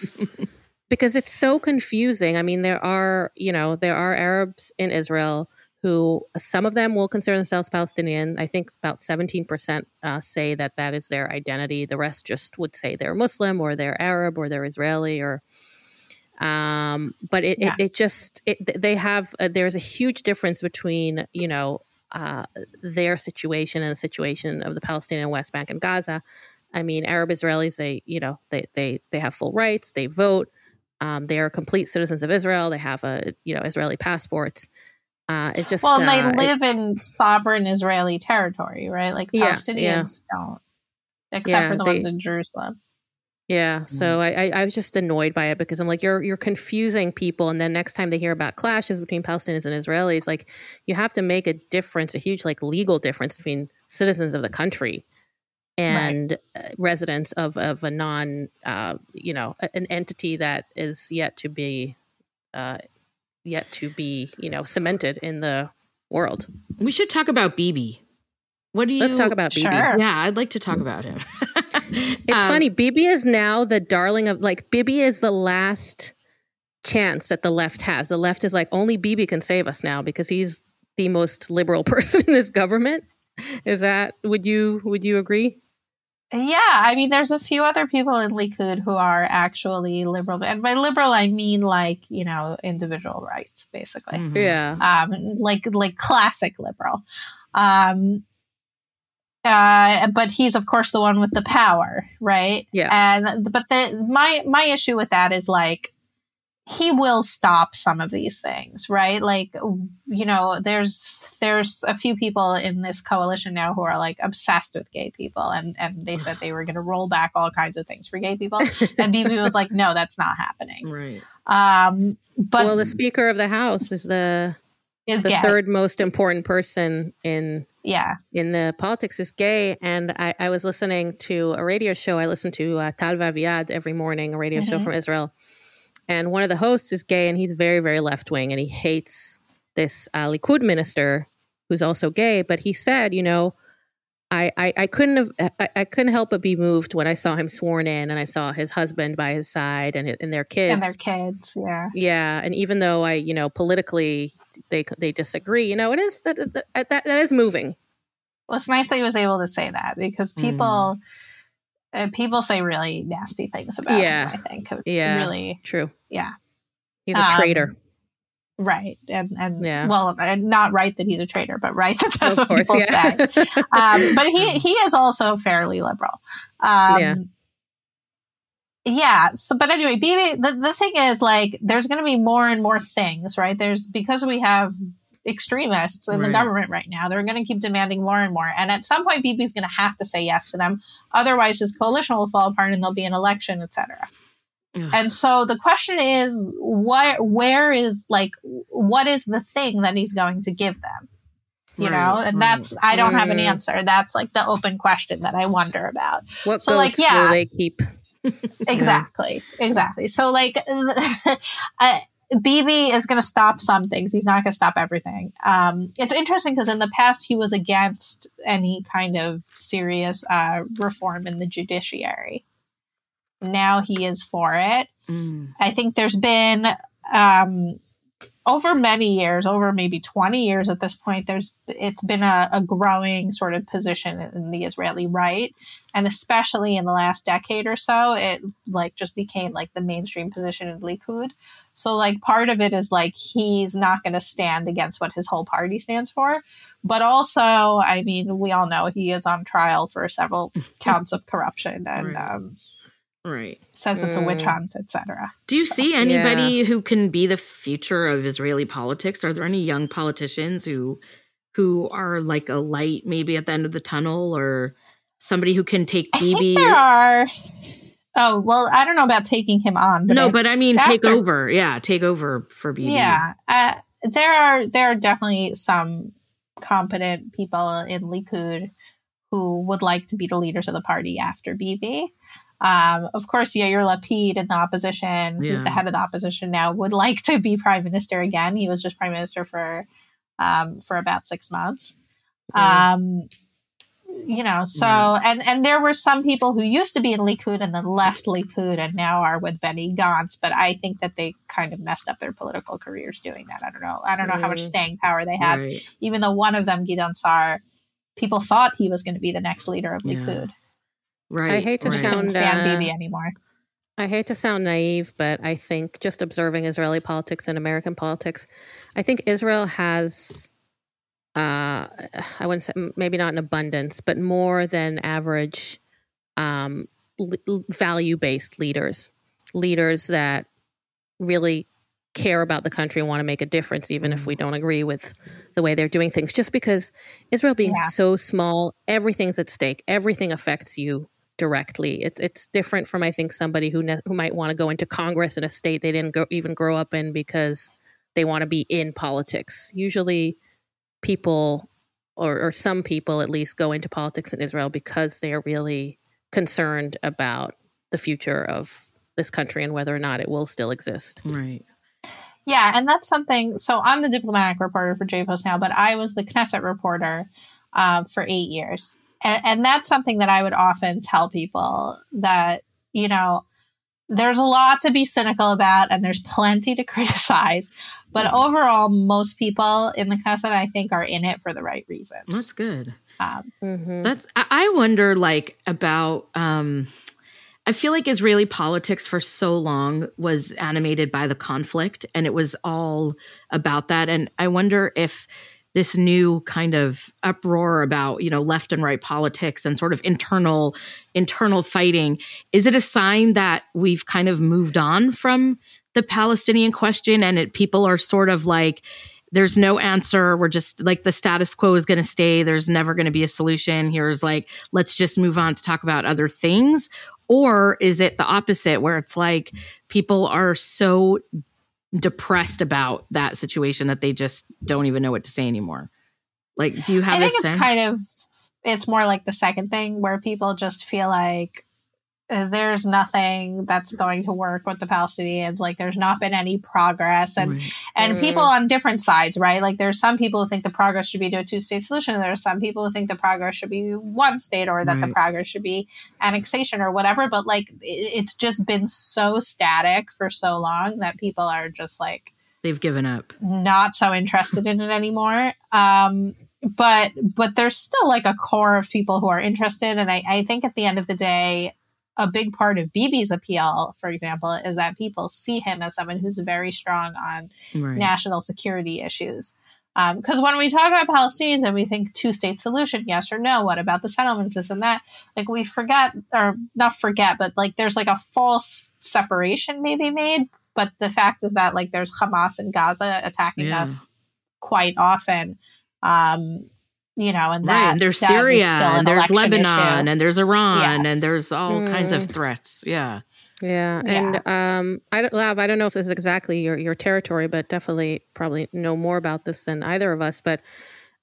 <laughs> because it's so confusing. I mean, there are you know there are Arabs in Israel who some of them will consider themselves Palestinian. I think about 17% uh, say that that is their identity. The rest just would say they're Muslim or they're Arab or they're Israeli or. Um, but it, yeah. it, it, just it, they have uh, there's a huge difference between you know uh, their situation and the situation of the Palestinian West Bank and Gaza. I mean, Arab Israelis they you know they they they have full rights. They vote. Um, they are complete citizens of Israel. They have a you know Israeli passports. Uh, it's just well, uh, they live it, in sovereign Israeli territory, right? Like Palestinians yeah, yeah. don't, except yeah, for the they, ones in Jerusalem. Yeah, so mm. I, I, was just annoyed by it because I'm like, you're you're confusing people, and then next time they hear about clashes between Palestinians and Israelis, like you have to make a difference, a huge like legal difference between citizens of the country and right. Uh, residents of of a non, uh, you know, an entity that is yet to be uh, yet to be, you know, cemented in the world. We should talk about Bibi. What do you? Let's talk about Bibi. Sure. Yeah, I'd like to talk about him. <laughs> <laughs> it's um, funny. Bibi is now the darling of like Bibi is the last chance that the left has. The left is like only Bibi can save us now because he's the most liberal <laughs> person in this government. Is that would you would you agree? Yeah, I mean, there's a few other people in Likud who are actually liberal, and by liberal I mean like you know individual rights, basically. Mm-hmm. Yeah, um, like like classic liberal. Um, uh, but he's of course the one with the power, right? Yeah. And but the my my issue with that is like he will stop some of these things, right? Like, you know, there's there's a few people in this coalition now who are like obsessed with gay people, and and they said they were going to roll back all kinds of things for gay people, and Bibi was like, no, that's not happening. Right. Um. But well, the Speaker of the House is the is the gay. third most important person in yeah in the politics is gay and I, I was listening to a radio show i listen to uh, tal vaviad every morning a radio mm-hmm. show from israel and one of the hosts is gay and he's very very left wing and he hates this uh, likud minister who's also gay but he said you know I, I, I couldn't have I, I, couldn't help but be moved when I saw him sworn in and I saw his husband by his side and and their kids and their kids yeah yeah and even though I you know politically they they disagree you know it is that that, that, that is moving. Well, it's nice that he was able to say that because people mm. Uh, people say really nasty things about yeah. him. I think yeah really true yeah he's a um, traitor. Right. And, and yeah. well, not right that he's a traitor, but right <laughs> that that's of what course, people yeah. say. <laughs> um, but he, he is also fairly liberal. Um, yeah. Yeah. So, but anyway, Bibi, the, the thing is like, there's going to be more and more things, right? There's, because we have extremists in right. the government right now, they're going to keep demanding more and more. And at some point, Bibi's going to have to say yes to them. Otherwise, his coalition will fall apart and there'll be an election, etc. And so the question is, what, where is like, what is the thing that he's going to give them? You right, know, and right. that's, I don't have an answer. That's like the open question that I wonder about. What so like, yeah, they keep? <laughs> exactly. Exactly. So like, <laughs> uh, Bibi is going to stop some things. He's not going to stop everything. Um, it's interesting because in the past he was against any kind of serious uh, reform in the judiciary. now he is for it. Mm. I think there's been um, over many years, over maybe 20 years at this point, there's it's been a, a, growing sort of position in the Israeli right. And especially in the last decade or so, it like just became like the mainstream position in Likud. So like part of it is like he's not going to stand against what his whole party stands for. But also, I mean, we all know he is on trial for several <laughs> counts of corruption and Right. um, Right. says it's a witch Mm. hunt, etc. Do you see Yeah. anybody who can be the future of Israeli politics? Are there any young politicians who who are like a light maybe at the end of the tunnel or somebody who can take I think Bibi? there are. Oh well, I don't know about taking him on. But no, I but I mean take over. Yeah, take over for Bibi. Yeah, uh, there are there are definitely some competent people in Likud who would like to be the leaders of the party after Bibi. Um, of course, Yair Lapid in the opposition, who's the head of the opposition now, would like to be prime minister again. He was just prime minister for um, for about six months. Um, you know, so Right. and and there were some people who used to be in Likud and then left Likud and now are with Benny Gantz, but I think that they kind of messed up their political careers doing that. I don't know. I don't know how much Mm. staying power they had. Right. Even though one of them, Gideon Sa'ar, people thought he was going to be the next leader of Yeah. Likud. Right. I hate to right. Sound, stand uh, Bibi anymore. I hate to sound naive, but I think just observing Israeli politics and American politics, I think Israel has, uh, I wouldn't say maybe not in abundance, but more than average um, value based leaders, leaders that really care about the country and want to make a difference, even if we don't agree with the way they're doing things. Just because Israel being Yeah. so small, everything's at stake, everything affects you directly. It's it's different from I think somebody who ne- who might want to go into Congress in a state they didn't go, even grow up in because they want to be in politics. Usually, people or, or some people at least go into politics in Israel because they are really concerned about the future of this country and whether or not it will still exist. Right. Yeah, and that's something. So I'm the diplomatic reporter for JPost now, but I was the Knesset reporter uh, for eight years, and, and that's something that I would often tell people that you know there's a lot to be cynical about, and there's plenty to <laughs> criticize, but overall, most people in the Knesset, I think, are in it for the right reasons. That's good. Um, Mm-hmm. That's I I wonder like about um I feel like Israeli politics for so long was animated by the conflict and it was all about that and I wonder if this new kind of uproar about you know left and right politics and sort of internal internal fighting is it a sign that we've kind of moved on from the Palestinian question and it people are sort of like there's no answer. We're just like the status quo is going to stay. There's never going to be a solution. Here's like, let's just move on to talk about other things. Or is it the opposite where it's like people are so depressed about that situation that they just don't even know what to say anymore? Like, do you have I think it's sense? kind of it's more like the second thing where people just feel like there's nothing that's going to work with the Palestinians. Like there's not been any progress, and Right. and Mm. people on different sides, right? Like there's some people who think the progress should be to a two state solution. And there are some people who think the progress should be one state, or that the progress should be annexation or whatever. But like it, it's just been so static for so long that people are just like They've given up. not so interested in it anymore. Um, but but there's still like a core of people who are interested, and I, I think at the end of the day, a big part of Bibi's appeal, for example, is that people see him as someone who's very strong on Right. national security issues. Because when we talk about Palestinians and we think two state solution, yes or no, what about the settlements, this and that? Like we forget, or not forget, but like there's like a false separation maybe made. But the fact is that like there's Hamas and Gaza attacking Yeah. us quite often. Um, you know, and that right. There's that is Syria still and there's Lebanon issue. and there's Iran Yes. and there's all kinds of Mm. threats. Yeah. Yeah, and um, I don't, Lahav, I don't know if this is exactly your your territory, but definitely probably know more about this than either of us. But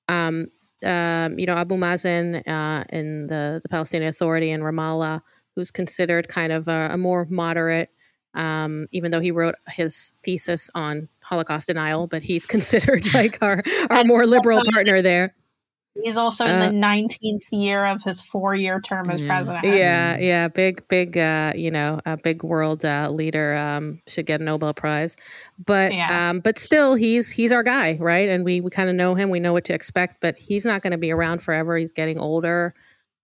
um, um, you know, Abu Mazen uh, in the the Palestinian Authority in Ramallah, who's considered kind of a, a more moderate. Um, even though he wrote his thesis on Holocaust denial, but he's <laughs> considered like our our more liberal partner there. He's also in the 19th year of his four year term as Yeah. president. Yeah, yeah, big, big, uh, you know, a big world uh, leader um, should get a Nobel Prize, but, Yeah. um, but still, he's he's our guy, right? And we we kind of know him, we know what to expect, but he's not going to be around forever. He's getting older.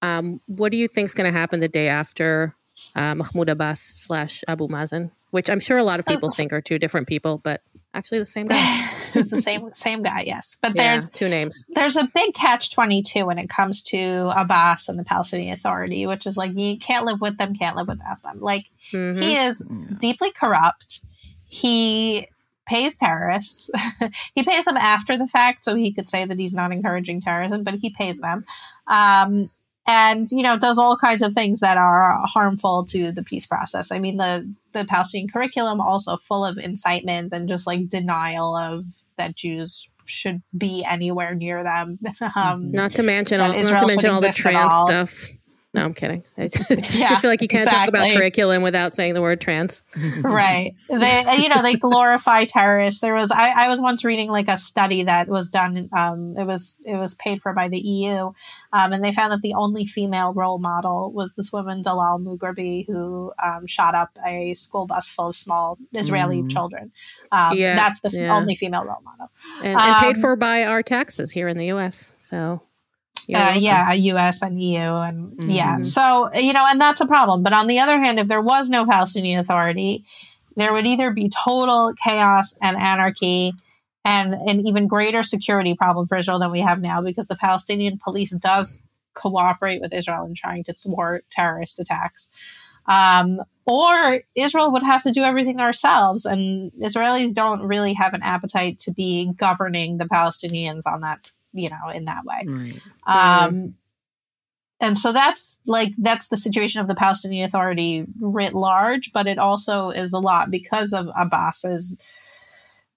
Um, what do you think's going to happen the day after uh, Mahmoud Abbas slash Abu Mazen? Which I'm sure a lot of people think are two different people, but actually the same <laughs> guy. it's the same same guy, yes. But Yeah, there's two names. there's a big catch 22 when it comes to Abbas and the Palestinian Authority, which is like you can't live with them, can't live without them. Like Mhm. he is deeply corrupt. He pays terrorists. <laughs> he pays them after the fact, so he could say that he's not encouraging terrorism, but he pays them. Um, and you know does all kinds of things that are harmful to the peace process. I mean the the Palestinian curriculum also full of incitement and just like denial of that Jews should be anywhere near them. <laughs> um, Not to mention all, not to mention all the trans all. stuff. No, I'm kidding. <laughs> I just, Yeah, just feel like you can't talk about curriculum without saying the word trans. right they you know they glorify terrorists there was I, I was once reading like a study that was done um it was it was paid for by the eu um and they found that the only female role model was this woman dalal mughrabi who um, shot up a school bus full of small israeli Mm. children um Yeah, that's the f- yeah. only female role model and, and paid Um, for by our taxes here in the U.S. So, you're uh, yeah, US and EU, and yeah. Mhm. So you know, and that's a problem. But on the other hand, if there was no Palestinian Authority, there would either be total chaos and anarchy, and an even greater security problem for Israel than we have now, because the Palestinian police does cooperate with Israel in trying to thwart terrorist attacks. Um, or Israel would have to do everything ourselves, and Israelis don't really have an appetite to be governing the Palestinians on that, you know, in that way. Right. Um, and so that's like that's the situation of the Palestinian Authority writ large, but it also is a lot because of Abbas's.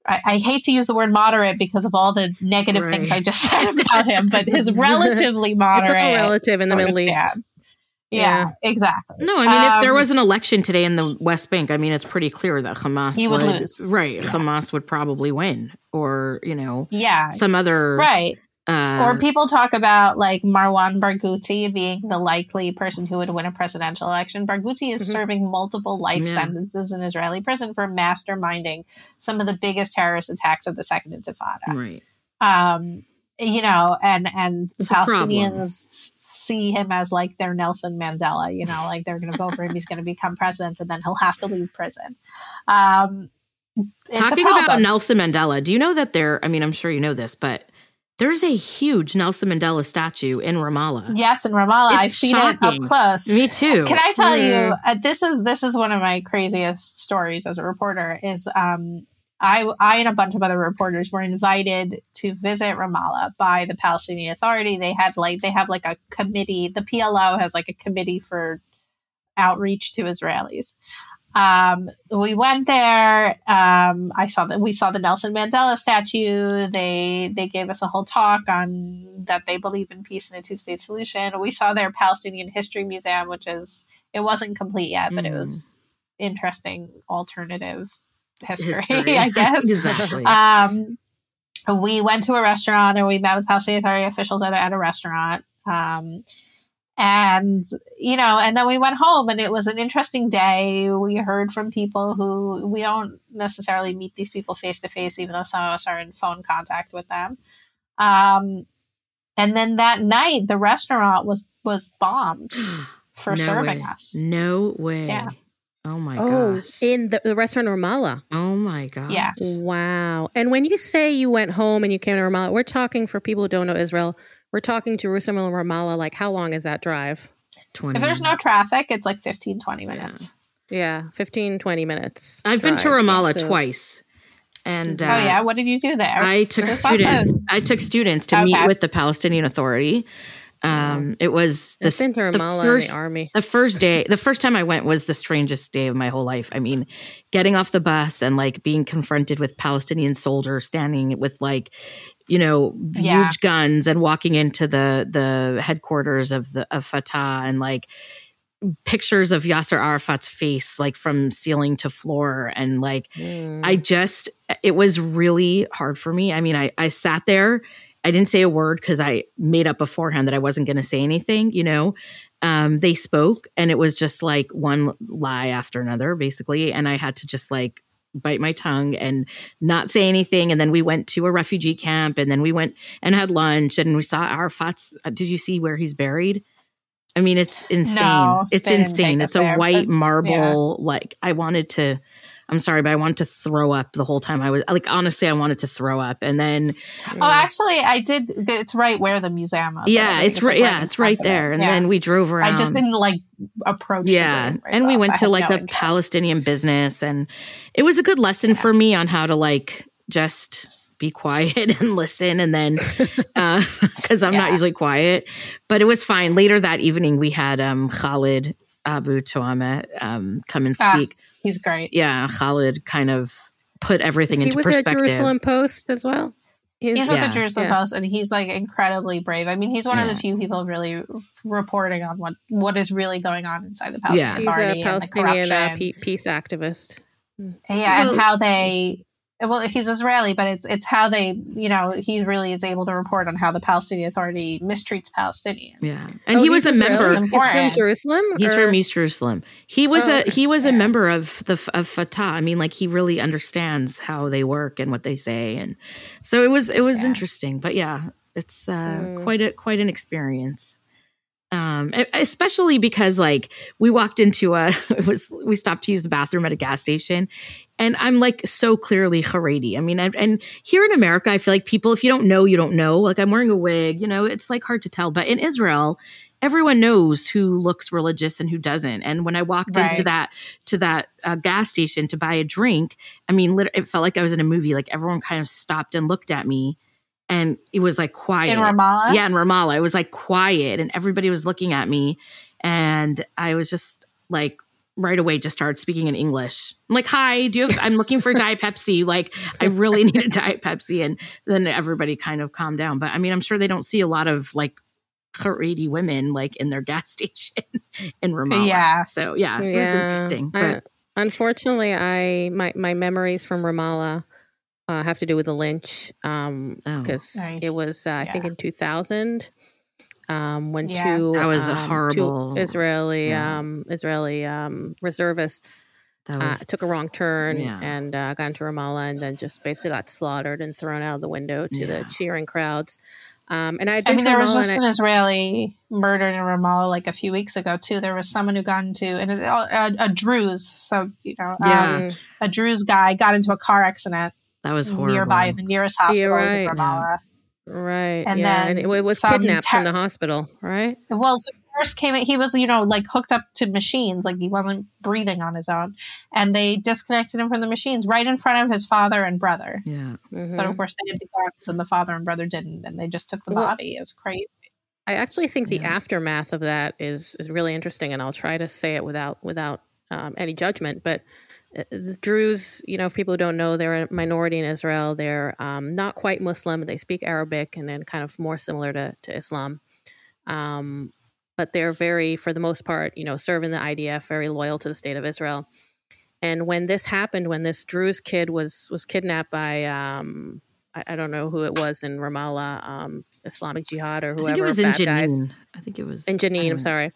I, I hate to use the word moderate because of all the negative things I just said about him, but his <laughs> relatively moderate. it's moderate. all relative in the Middle East. stance. Yeah, exactly. No, I mean, if there Um, was an election today in the West Bank, I mean, it's pretty clear that Hamas He would lose. Right, Yeah. Hamas would probably win, or you know, yeah, some other right. Uh, or people talk about like Marwan Barghouti being the likely person who would win a presidential election. Barghouti is Mhm. serving multiple life Yeah. sentences in Israeli prison for masterminding some of the biggest terrorist attacks of the Second Intifada. right. Um, you know, and and the It's. Palestinians see him as like their Nelson Mandela. You know, like they're going to vote for him. He's going to become president, and then he'll have to leave prison. Um, Talking about. Nelson Mandela, do you know that there? I mean, I'm sure you know this, but there's a huge Nelson Mandela statue in Ramallah. yes, in Ramallah, It's I've seen it up close. Me too. Can I tell you? Mm. Uh, this is this is one of my craziest stories as a reporter. Is um, I I and a bunch of other reporters were invited to visit Ramallah by the Palestinian Authority. They had like they have like a committee. The PLO has like a committee for outreach to Israelis. Um, we went there. Um, I saw that we saw the Nelson Mandela statue. They they gave us a whole talk on that they believe in peace and a two state solution. We saw their Palestinian History Museum, which is it wasn't complete yet, but it Mm. was interesting alternative history, <laughs> History. I guess. <laughs> exactly. Um, we went to a restaurant and we met with Palestinian Authority officials at, a- at a restaurant. Um, and, you know, and then we went home and it was an interesting day. We heard from people who we don't necessarily meet these people face to face, even though some of us are in phone contact with them. Um, and then that night, the restaurant was, was bombed <gasps> for No serving way. us. no way. Yeah. Oh my Oh, gosh. in the, the restaurant in Ramallah. oh my gosh. Yeah. Wow. And when you say you went home and you came to Ramallah, we're talking for people who don't know Israel. We're talking to Jerusalem and Ramallah. Like, how long is that drive? 20. If there's no traffic, it's like 15, 20 minutes. Yeah, 15, 20 minutes. I've been to. Ramallah So- twice. And uh, oh, yeah. What did you do there? I took That's students. I took students to Okay. meet with the Palestinian Authority. Um, it was the, I've been to the first the army. the first day the first time i went was the strangest day of my whole life i mean getting off the bus and like being confronted with palestinian soldiers standing with like you know Yeah. huge guns and walking into the the headquarters of the of fatah and like pictures of yasser arafat's face like from ceiling to floor and like Mm. I just, it was really hard for me. I mean, I, I sat there I didn't say a word because I made up beforehand that I wasn't going to say anything, you know. Um, they spoke and it was just like one lie after another, basically. And I had to just like bite my tongue and not say anything. And then we went to a refugee camp and then we went and had lunch and we saw Arafat's. Uh, did you see where he's buried? I mean, it's insane. No, it's insane. It's a there, white marble. Like I wanted to. I'm sorry, but I wanted to throw up the whole time. I was like, honestly, I wanted to throw up. And then, Oh, actually, I did. It's right where the museum. Is. yeah, I think it's right. Yeah, it's right there. And Yeah. then we drove around. I just didn't like approach. yeah and we went I to like no the interest. palestinian business and it was a good lesson for me on how to like just be quiet <laughs> and listen and then <laughs> because i'm not usually quiet but it was fine later that evening we had um Khaled abu Toameh um come and Ah, speak He's great. yeah Khaled kind of put everything into with the perspective Jerusalem Post as well? He's Yeah. with the Jerusalem Yeah. Post, and he's like incredibly brave. I mean, he's one of the few people really reporting on what what is really going on inside the Yeah. Palestinian He's a Palestinian uh, peace activist. yeah, Well- and how they. Well, he's Israeli, but it's it's how they, you know, he really is able to report on how the Palestinian Authority mistreats Palestinians. yeah and Oh, he was a Israeli? member He's from Important. Jerusalem. He's or- from East Jerusalem. He was Oh, a he was a member of the of Fatah. I mean, like he really understands how they work and what they say, and so it was it was Yeah. interesting. But yeah, it's uh, Mm. quite a quite an experience. Um, especially because like we walked into a <laughs> it was we stopped to use the bathroom at a gas station, and I'm like so clearly Haredi. I mean, and, and here in America, I feel like people, if you don't know, you don't know. Like I'm wearing a wig, you know, it's like hard to tell. But in Israel, everyone knows who looks religious and who doesn't. And when I walked into that to that uh, gas station to buy a drink, I mean, it felt like I was in a movie. Like everyone kind of stopped and looked at me, and it was like quiet. In Ramallah, Yeah, in Ramallah, it was like quiet, and everybody was looking at me, and I was just like right away just started speaking in English. I'm like, "Hi, do you have? I'm looking for Diet Pepsi. Like, I really need a Diet Pepsi." And then everybody kind of calmed down. But I mean, I'm sure they don't see a lot of like Haredi women like in their <laughs> gas station in Ramallah. Yeah. So yeah, it was Yeah. interesting. I- But unfortunately, I my my memories from Ramallah uh, have to do with the lynch Oh. because Nice. it was uh, I think in 2000 um, when Yeah. two That was a um, two horrible- Israeli yeah. um, Israeli um, reservists that uh, took a wrong turn yeah. and uh, got into Ramallah and then just basically got slaughtered and thrown out of the window to Yeah. the cheering crowds. Um, and I had I mean, to there was just and an Israeli murdered in Ramallah like a few weeks ago too. There was someone who got into and it's all- a, a Druze, so you know, Yeah. um, a Druze guy got into a car accident that was horrible. nearby the nearest hospital right. in Ramallah. right, and yeah, then and it, was kidnapped ter- from the hospital, right? Well, so first came it, he was you know like hooked up to machines, like he wasn't breathing on his own, and they disconnected him from the machines right in front of his father and brother. Yeah. Mhm. But of course, they had the guns, and the father and brother didn't, and they just took the Well- body. It was crazy. I actually think the Yeah. aftermath of that is is really interesting, and I'll try to say it without without um, any judgment. But the Druze, you know, if people who don't know, they're a minority in Israel. They're um, not quite Muslim. They speak Arabic, and then kind of more similar to to Islam. Um, but they're very, for the most part, you know, serving the IDF, very loyal to the state of Israel. And when this happened, when this Druze kid was was kidnapped by um, I, I don't know who it was in Ramallah, um, Islamic Jihad or I whoever, think it was in bad guys. Jenin. I think it was In I Jenin, I'm sorry. Um,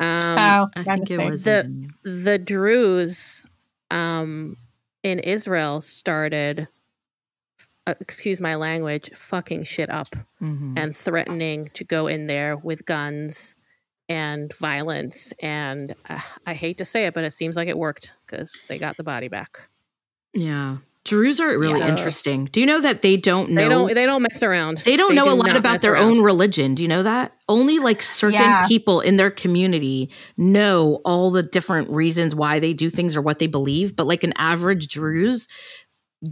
oh, I my think it was The- in the Druze um, in Israel started, uh, excuse my language, fucking shit up Mhm. and threatening to go in there with guns and violence. And uh, I hate to say it, but it seems like it worked because they got the body back. Yeah. Druze are really Yeah. interesting. Do you know that they don't know They don't. They don't mess around. They don't know do a lot about their around. own religion. Do you know that? Only like certain Yeah. people in their community know all the different reasons why they do things or what they believe. But like an average Druze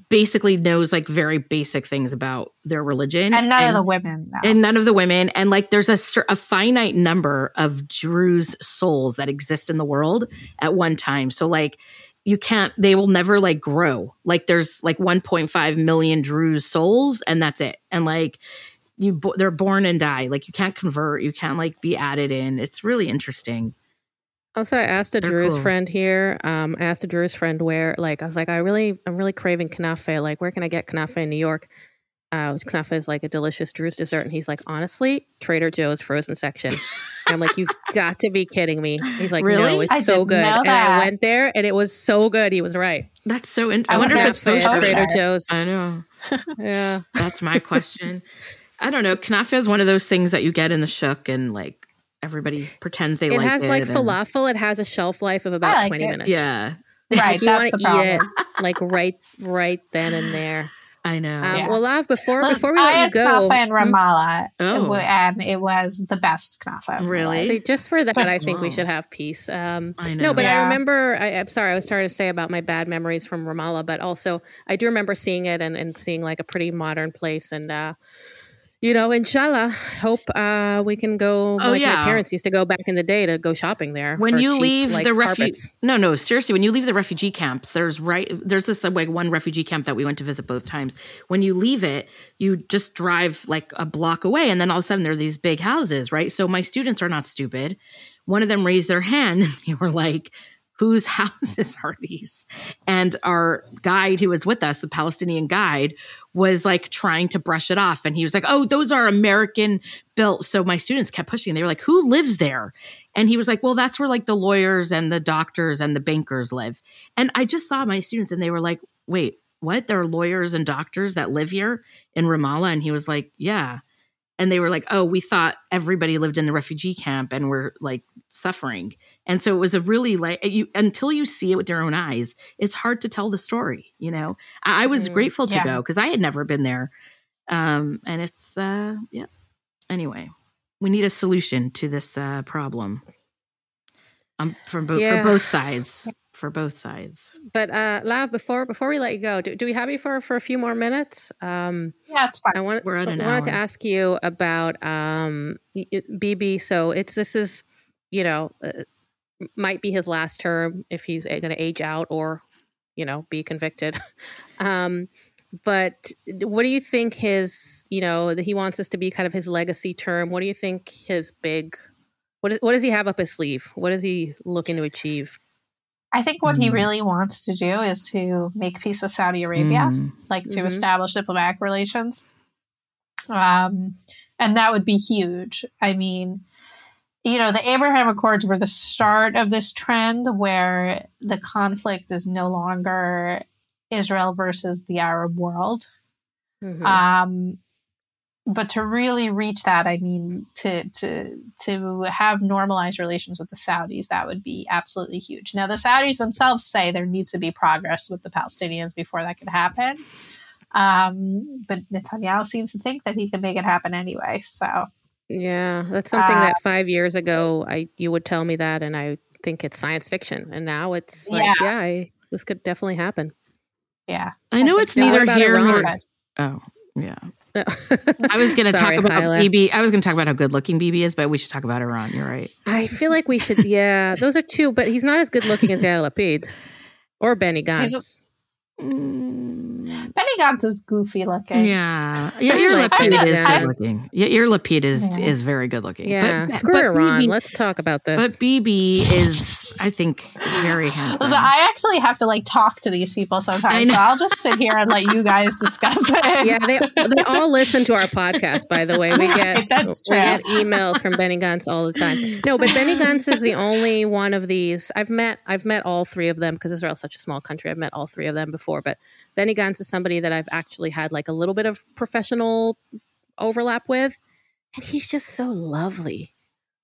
basically knows like very basic things about their religion. and none of the women. No. and none of the women. And like there's a, a finite number of Druze souls that exist in the world at one time. So like you can't, they will never like grow. Like there's like 1.5 million Druze souls and that's it. And like you, they're born and die. Like you can't convert, you can't like be added in. It's really interesting. Also, I asked a They're Druze cool. friend here. Um, I asked a Druze friend where, like, I was like, I really, I'm really craving kanafe. Like, where can I get kanafe in New York? Uh, knafe is like a delicious Druze dessert, and he's like, honestly, Trader Joe's frozen section. I'm like, you've <laughs> got to be kidding me. He's like, Really? no, it's I so good. And. I went there, and it was so good. He was right. That's so interesting. I wonder if it's if kosher. it's kosher. Trader Joe's. I know. <laughs> Yeah. That's my question. I don't know. Knafe is one of those things that you get in the shuk and like everybody pretends they It like has it. Has like and- falafel. It has a shelf life of about like 20 it. minutes. Yeah, Right, Like, you that's want to eat it like right, right then and there. I know. Um, Yeah. Well, Lahav, before Look, before we I let you had go, knafe in Hmm? Ramallah, Oh. and it was the best knafe. Really? life. See, just for that, I think we should have peace. Um, I know. no, but I remember. I, I'm sorry, I was trying to say about my bad memories from Ramallah, but also I do remember seeing it and, and seeing like a pretty modern place. And uh, you know, inshallah, hope uh, we can go. Oh, like yeah. my parents used to go back in the day to go shopping there. when you cheap, leave like, the refugee no no seriously when you leave the refugee camps there's right there's this like one refugee camp that we went to visit both times when you leave it you just drive like a block away and then all of a sudden there are these big houses right so my students are not stupid one of them raised their hand <laughs> and they were like whose <laughs> houses are these and our guide who was with us the palestinian guide was like trying to brush it off and he was like oh those are american built so my students kept pushing they were like who lives there and he was like, well, that's where like the lawyers and the doctors and the bankers live. And I just saw my students and they were like, wait, what? There are lawyers and doctors that live here in Ramallah? And he was like, yeah. And they were like, oh, we thought everybody lived in the refugee camp and were like suffering. And so it was a really like you until you see it with your own eyes, it's hard to tell the story. You know, I, I was Mm, grateful to yeah. go because I had never been there. Um, and it's uh, yeah. Anyway, we need a solution to this uh, problem. Um, from both Yeah. for both sides. For both sides. But uh, Lahav, before before we let you go, do, do we have you for for a few more minutes? Um, yeah, it's fine. I want, We're at an I wanted to ask you about um, y- y- Bibi. So it's this is you know uh, might be his last term if he's going to age out or you know be convicted. <laughs> um, but what do you think his you know that he wants this to be kind of his legacy term? What do you think his big what is, what does he have up his sleeve? What is he looking to achieve? I think what he Mm. really wants to do is to make peace with Saudi Arabia, Mm. like to Mhm. establish diplomatic relations. Um, and that would be huge. I mean, you know, the Abraham Accords were the start of this trend where the conflict is no longer Israel versus the Arab world. Mhm. Um, but to really reach that, I mean, to to to have normalized relations with the Saudis, that would be absolutely huge. Now, the Saudis themselves say there needs to be progress with the Palestinians before that could happen. Um, but Netanyahu seems to think that he can make it happen anyway. So Yeah, that's something Uh, that five years ago I you would tell me that, and I think it's science fiction, and now it's like, Yeah. yeah, I, this could definitely happen. yeah, I know think it's neither here Iran? nor oh yeah. I was going <laughs> to talk about. Bibi. I was going to talk about how good looking Bibi is, but we should talk about Iran. You're right. I feel like we should. Yeah, those are two, but he's not as good looking as <laughs> Yair Lapid or Benny He's a- Gantz. Benny Gantz is goofy looking. Yeah, yeah. Yair like Lapid is good looking. Yeah, Yair Lapid is Yeah. is very good looking. Yeah, but, screw but Iran. Bibi Let's talk about this. But. Bibi is, I think, very handsome. So I actually have to like talk to these people sometimes, so I'll just sit here and let you guys discuss it. <laughs> yeah, they they all listen to our podcast. By the way, we get Right, that's we true. get emails from Benny Gantz all the time. No, but Benny Gantz is the only one of these. I've met I've met all three of them because Israel's such a small country. I've met all three of them before, but Benny Gantz is somebody that I've actually had like a little bit of professional overlap with, and he's just so lovely.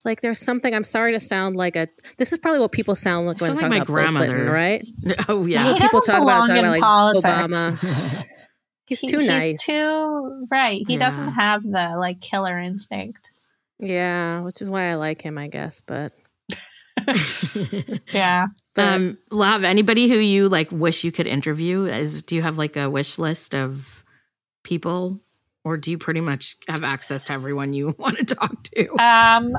Like there's something. I'm sorry to sound like a. This is probably what people sound like when talking like about my Bill Clinton, grandmother. right? <laughs> oh yeah, When people talk about, belong talk in about like politics. Obama. <laughs> He's He- too nice. He's too right. He Yeah. doesn't have the like killer instinct. Yeah, which is why I like him, I guess. But, <laughs> Yeah. but um, Lahav, anybody who you like wish you could interview? Is do you have like a wish list of people, or do you pretty much have access to everyone you <laughs> want to talk to? Um,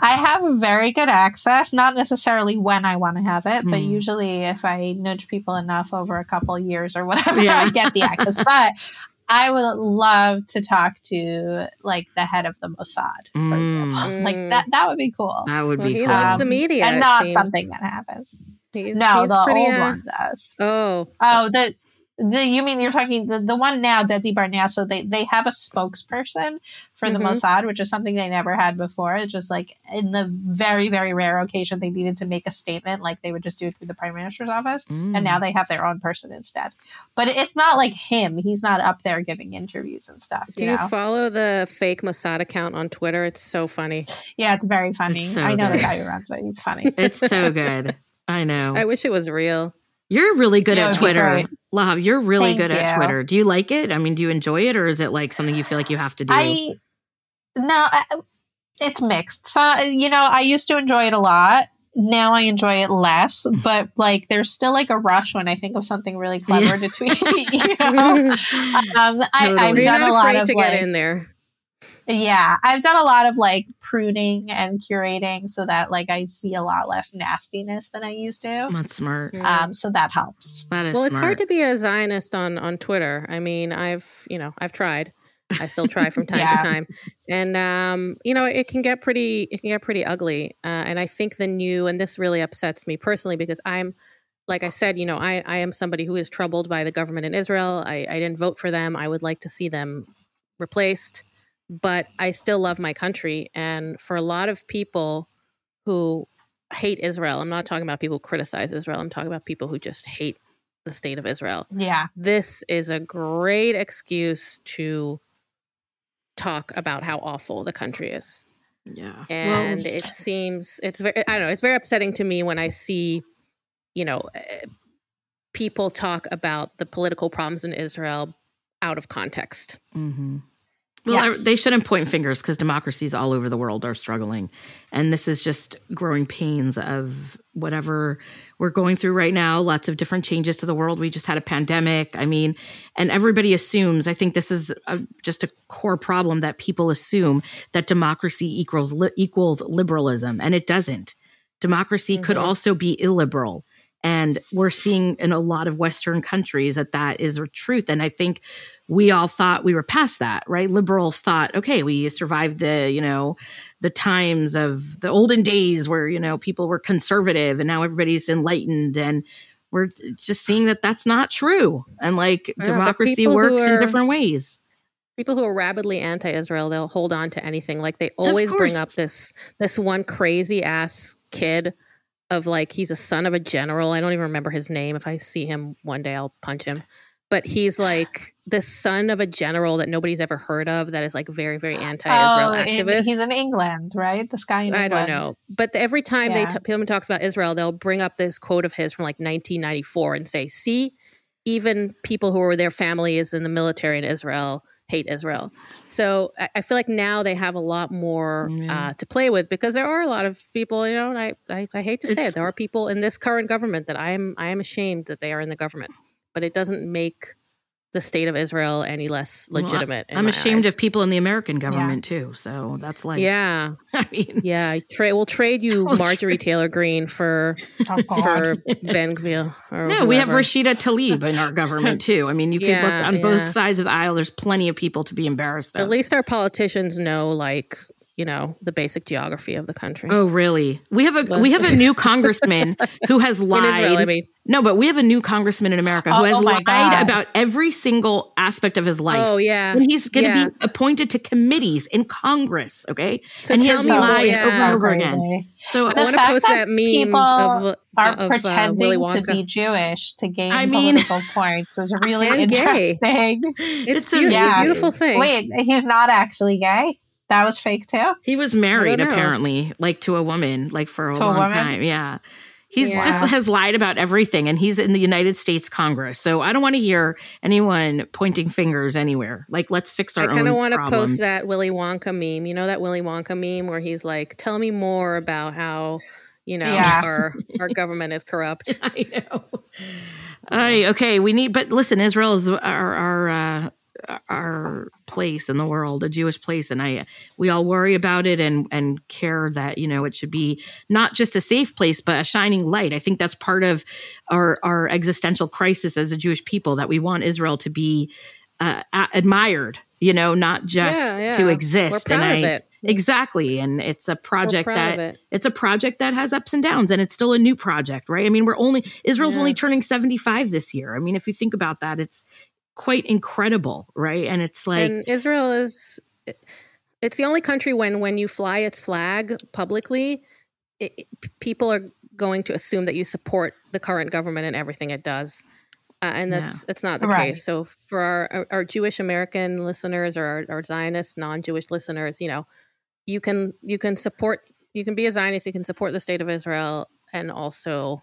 I have very good access, not necessarily when I want to have it, but Hmm. usually if I nudge people enough over a couple years or whatever, Yeah. I get the access. But I would love to talk to like the head of the Mossad, for Mm. example. <laughs> Like Mm. that that would be cool. that would well, be he cool. loves Um, the media, and not seems. something that happens. He's, no, he's the pretty, old uh, one does. Oh, Oh, the the you mean you're talking the, the one now, Dedi Barnea, so they, they have a spokesperson for the Mhm. Mossad, which is something they never had before. It's just like in the very, very rare occasion they needed to make a statement, like they would just do it through the prime minister's office. Mm. And now they have their own person instead. But it's not like him. He's not up there giving interviews and stuff. Do You you follow the fake Mossad account on Twitter? It's so funny. yeah, it's very funny. It's so I know good. the guy who runs it. He's funny. it's so good. I <laughs> know. I wish it was real. You're really good Yeah, at Twitter. Great. Lahav, you're really Thank good at. Twitter. Do you like it? I mean, do you enjoy it or is it like something you feel like you have to do? I no, I, it's mixed. So you know, I used to enjoy it a lot. Now I enjoy it less, <laughs> but like there's still like a rush when I think of something really clever to tweet. <laughs> You <laughs> know, um, I, I've You're done a lot afraid of to like, get in there. Yeah, I've done a lot of like pruning and curating so that like I see a lot less nastiness than I used to. That's smart. Mm. Um, so that helps. That is well, it's smart. hard to be a Zionist on on Twitter. I mean, I've you know I've tried. I still try from time Yeah. to time, and um, you know it can get pretty it can get pretty ugly. Uh, and I think the new and this really upsets me personally because I'm like I said, you know, I I am somebody who is troubled by the government in Israel. I, I didn't vote for them. I would like to see them replaced, but I still love my country. And for a lot of people who hate Israel, I'm not talking about people who criticize Israel. I'm talking about people who just hate the state of Israel. Yeah, This is a great excuse to talk about how awful the country is. yeah. And Well, it seems it's very I don't know, it's very upsetting to me when I see, you know, eh, people talk about the political problems in Israel out of context. mhm. Well, Yes. They shouldn't point fingers because democracies all over the world are struggling. And this is just growing pains of whatever we're going through right now. Lots of different changes to the world. We just had a pandemic. I mean, and everybody assumes, I think this is a, just a core problem that people assume that democracy equals, li- equals liberalism, and it doesn't. Democracy could Mhm. also be illiberal. And we're seeing in a lot of Western countries that that is a truth. And I think we all thought we were past that, right? Liberals thought, okay, we survived the, you know, the times of the olden days where, you know, people were conservative and now everybody's enlightened. And we're just seeing that that's not true. And like but democracy works in different ways. people who are rabidly anti-Israel, they'll hold on to anything. Like they always bring up this this one crazy ass kid of like he's a son of a general. I don't even remember his name. If I see him one day, I'll punch him. But he's like the son of a general that nobody's ever heard of. That is like very very anti-Israel oh, in- activist. he's in England, right? This guy in I England. don't know. But every time they Yeah. t- someone talks about Israel, they'll bring up this quote of his from like 1994 and say, "See, even people who are their family is in the military in Israel hate Israel." So I, I feel like now they have a lot more Yeah. uh, to play with because there are a lot of people. You know, and I, I I hate to say it, there are people in this current government that I am I am ashamed that they are in the government, but it doesn't make the state of Israel any less Well, I- legitimate. in I'm ashamed eyes. of people in the American government too. So that's like, Yeah, <laughs> I mean, yeah. Tra- we'll trade you <laughs> Oh, Marjorie Taylor Greene for Oh, for Ben Gvir. Or No, we have. Rashida Tlaib in our government <laughs> too. I mean, you can look Yeah, on both sides of the aisle. There's plenty of people to be embarrassed of. At least our politicians know, like you know, the basic geography of the country. Oh, really? We have a But- we have a new congressman who has lied. in Israel, I mean. No, but we have a new congressman in America who Oh, has oh lied God. about every single aspect of his life. Oh yeah. and he's going to yeah. be appointed to committees in Congress. Okay, So and he tell has me lied yeah. over and over again. So I The want to fact post that that meme people of, Are of uh, pretending to be Jewish to gain I mean- political points is <laughs> really And gay. interesting. It's, It's a- beau- it's a beautiful thing. Wait, he's not actually gay. That was fake too. He was married apparently, like to a woman, like for a To long woman? time. Yeah. He's Yeah. just has lied about everything and he's in the United States Congress. So I don't want to hear anyone pointing fingers anywhere. Like let's fix our I kind of own want to post that Willy Wonka meme. You know that Willy Wonka meme where he's like, "Tell me more about how." You know, Yeah. our our <laughs> government is corrupt. I know. Ay, okay, we need but listen, Israel is our our uh our place in the world, a Jewish place, and I we all worry about it and and care that you know it should be not just a safe place but a shining light. I think that's part of our our existential crisis as a Jewish people that we want Israel to be uh, admired you know, not just Yeah, to exist. We're proud and of I, it. Exactly. And it's a project that it. it's a project that has ups and downs and it's still a new project, right? I mean, we're only Israel's Yeah. only turning 75 this year. I mean, if you think about that, it's quite incredible, right? And it's like and Israel is it's the only country when when you fly its flag publicly, it, it- people are going to assume that you support the current government and everything it does. Uh, and that's it's not the Right. case. So for our, our, our Jewish American listeners or our, our Zionist non-Jewish listeners, you know, you can you can support you can be a Zionist, you can support the state of Israel and also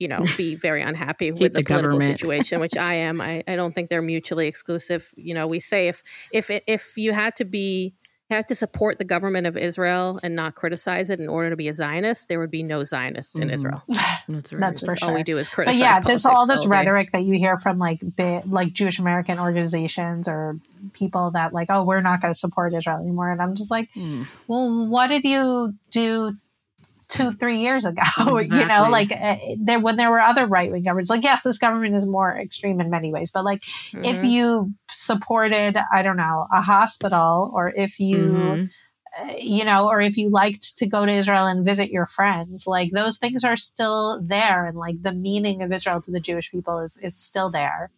you know be very unhappy with the, the political government. situation which <laughs> i am I, I don't think they're mutually exclusive you know we say if if it, if you had to be have to support the government of israel and not criticize it in order to be a zionist there would be no zionists in Mhm. israel <sighs> <sighs> that's, right. That's for That's all we do is But criticize yeah, there's politics all this day. rhetoric that you hear from like bi- like Jewish American organizations or people that like, oh, we're not going to support Israel anymore, and I'm just like, Mm. well, what did you do two, three years ago? <laughs> you know, like uh, there when there were other right wing governments. Like, yes, this government is more extreme in many ways, but like if Mhm. you supported, I don't know, a hospital, or if you Mhm. uh, you know, or if you liked to go to Israel and visit your friends, like those things are still there, and like the meaning of Israel to the Jewish people is is still there.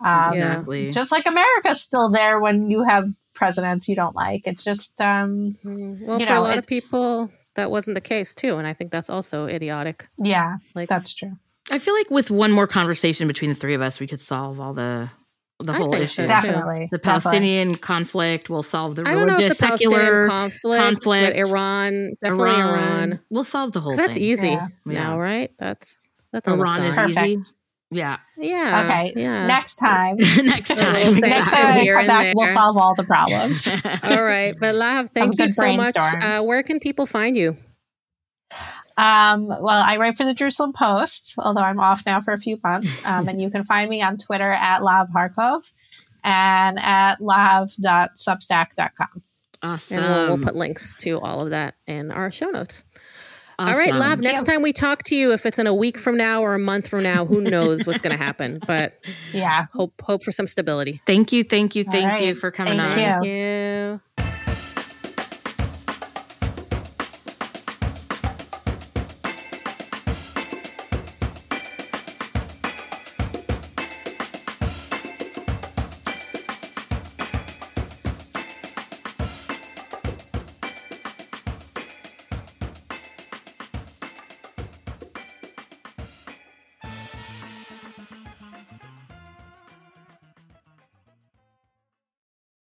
Um, exactly. Just like America's still there when you have presidents you don't like. It's just, um, Mhm. well you for know, a lot of people that wasn't the case too and i think that's also idiotic yeah, like that's true. I feel like with one more conversation between the three of us, we could solve all the the I whole issue. so. Definitely. The Definitely. Palestinian conflict will solve the i don't know if religious the palestinian secular conflict, conflict, but iran definitely iran, We'll solve the whole 'Cause that's easy Yeah. Yeah. now right that's that's almost Iran is done. easy. Perfect. Yeah. yeah Okay. yeah Next time, <laughs> Next A time. little next section time I here come back, we'll solve all the problems. <laughs> <laughs> All right, but Lahav, thank you good so much. brainstorm. Uh, where can people find you? Um, well, I write for the Jerusalem Post, although I'm off now for a few months. Um, and you can find me on Twitter at Lahav Harkov and at lahav.substack.com. awesome. And we'll, we'll put links to all of that in our show notes. All right, Awesome. Lahav, next time we talk to you, if it's in a week from now or a month from now, who knows what's going to happen? <laughs> But Yeah. hope hope for some stability. Thank you, thank you, thank right. you for coming Thank on. you. Thank you.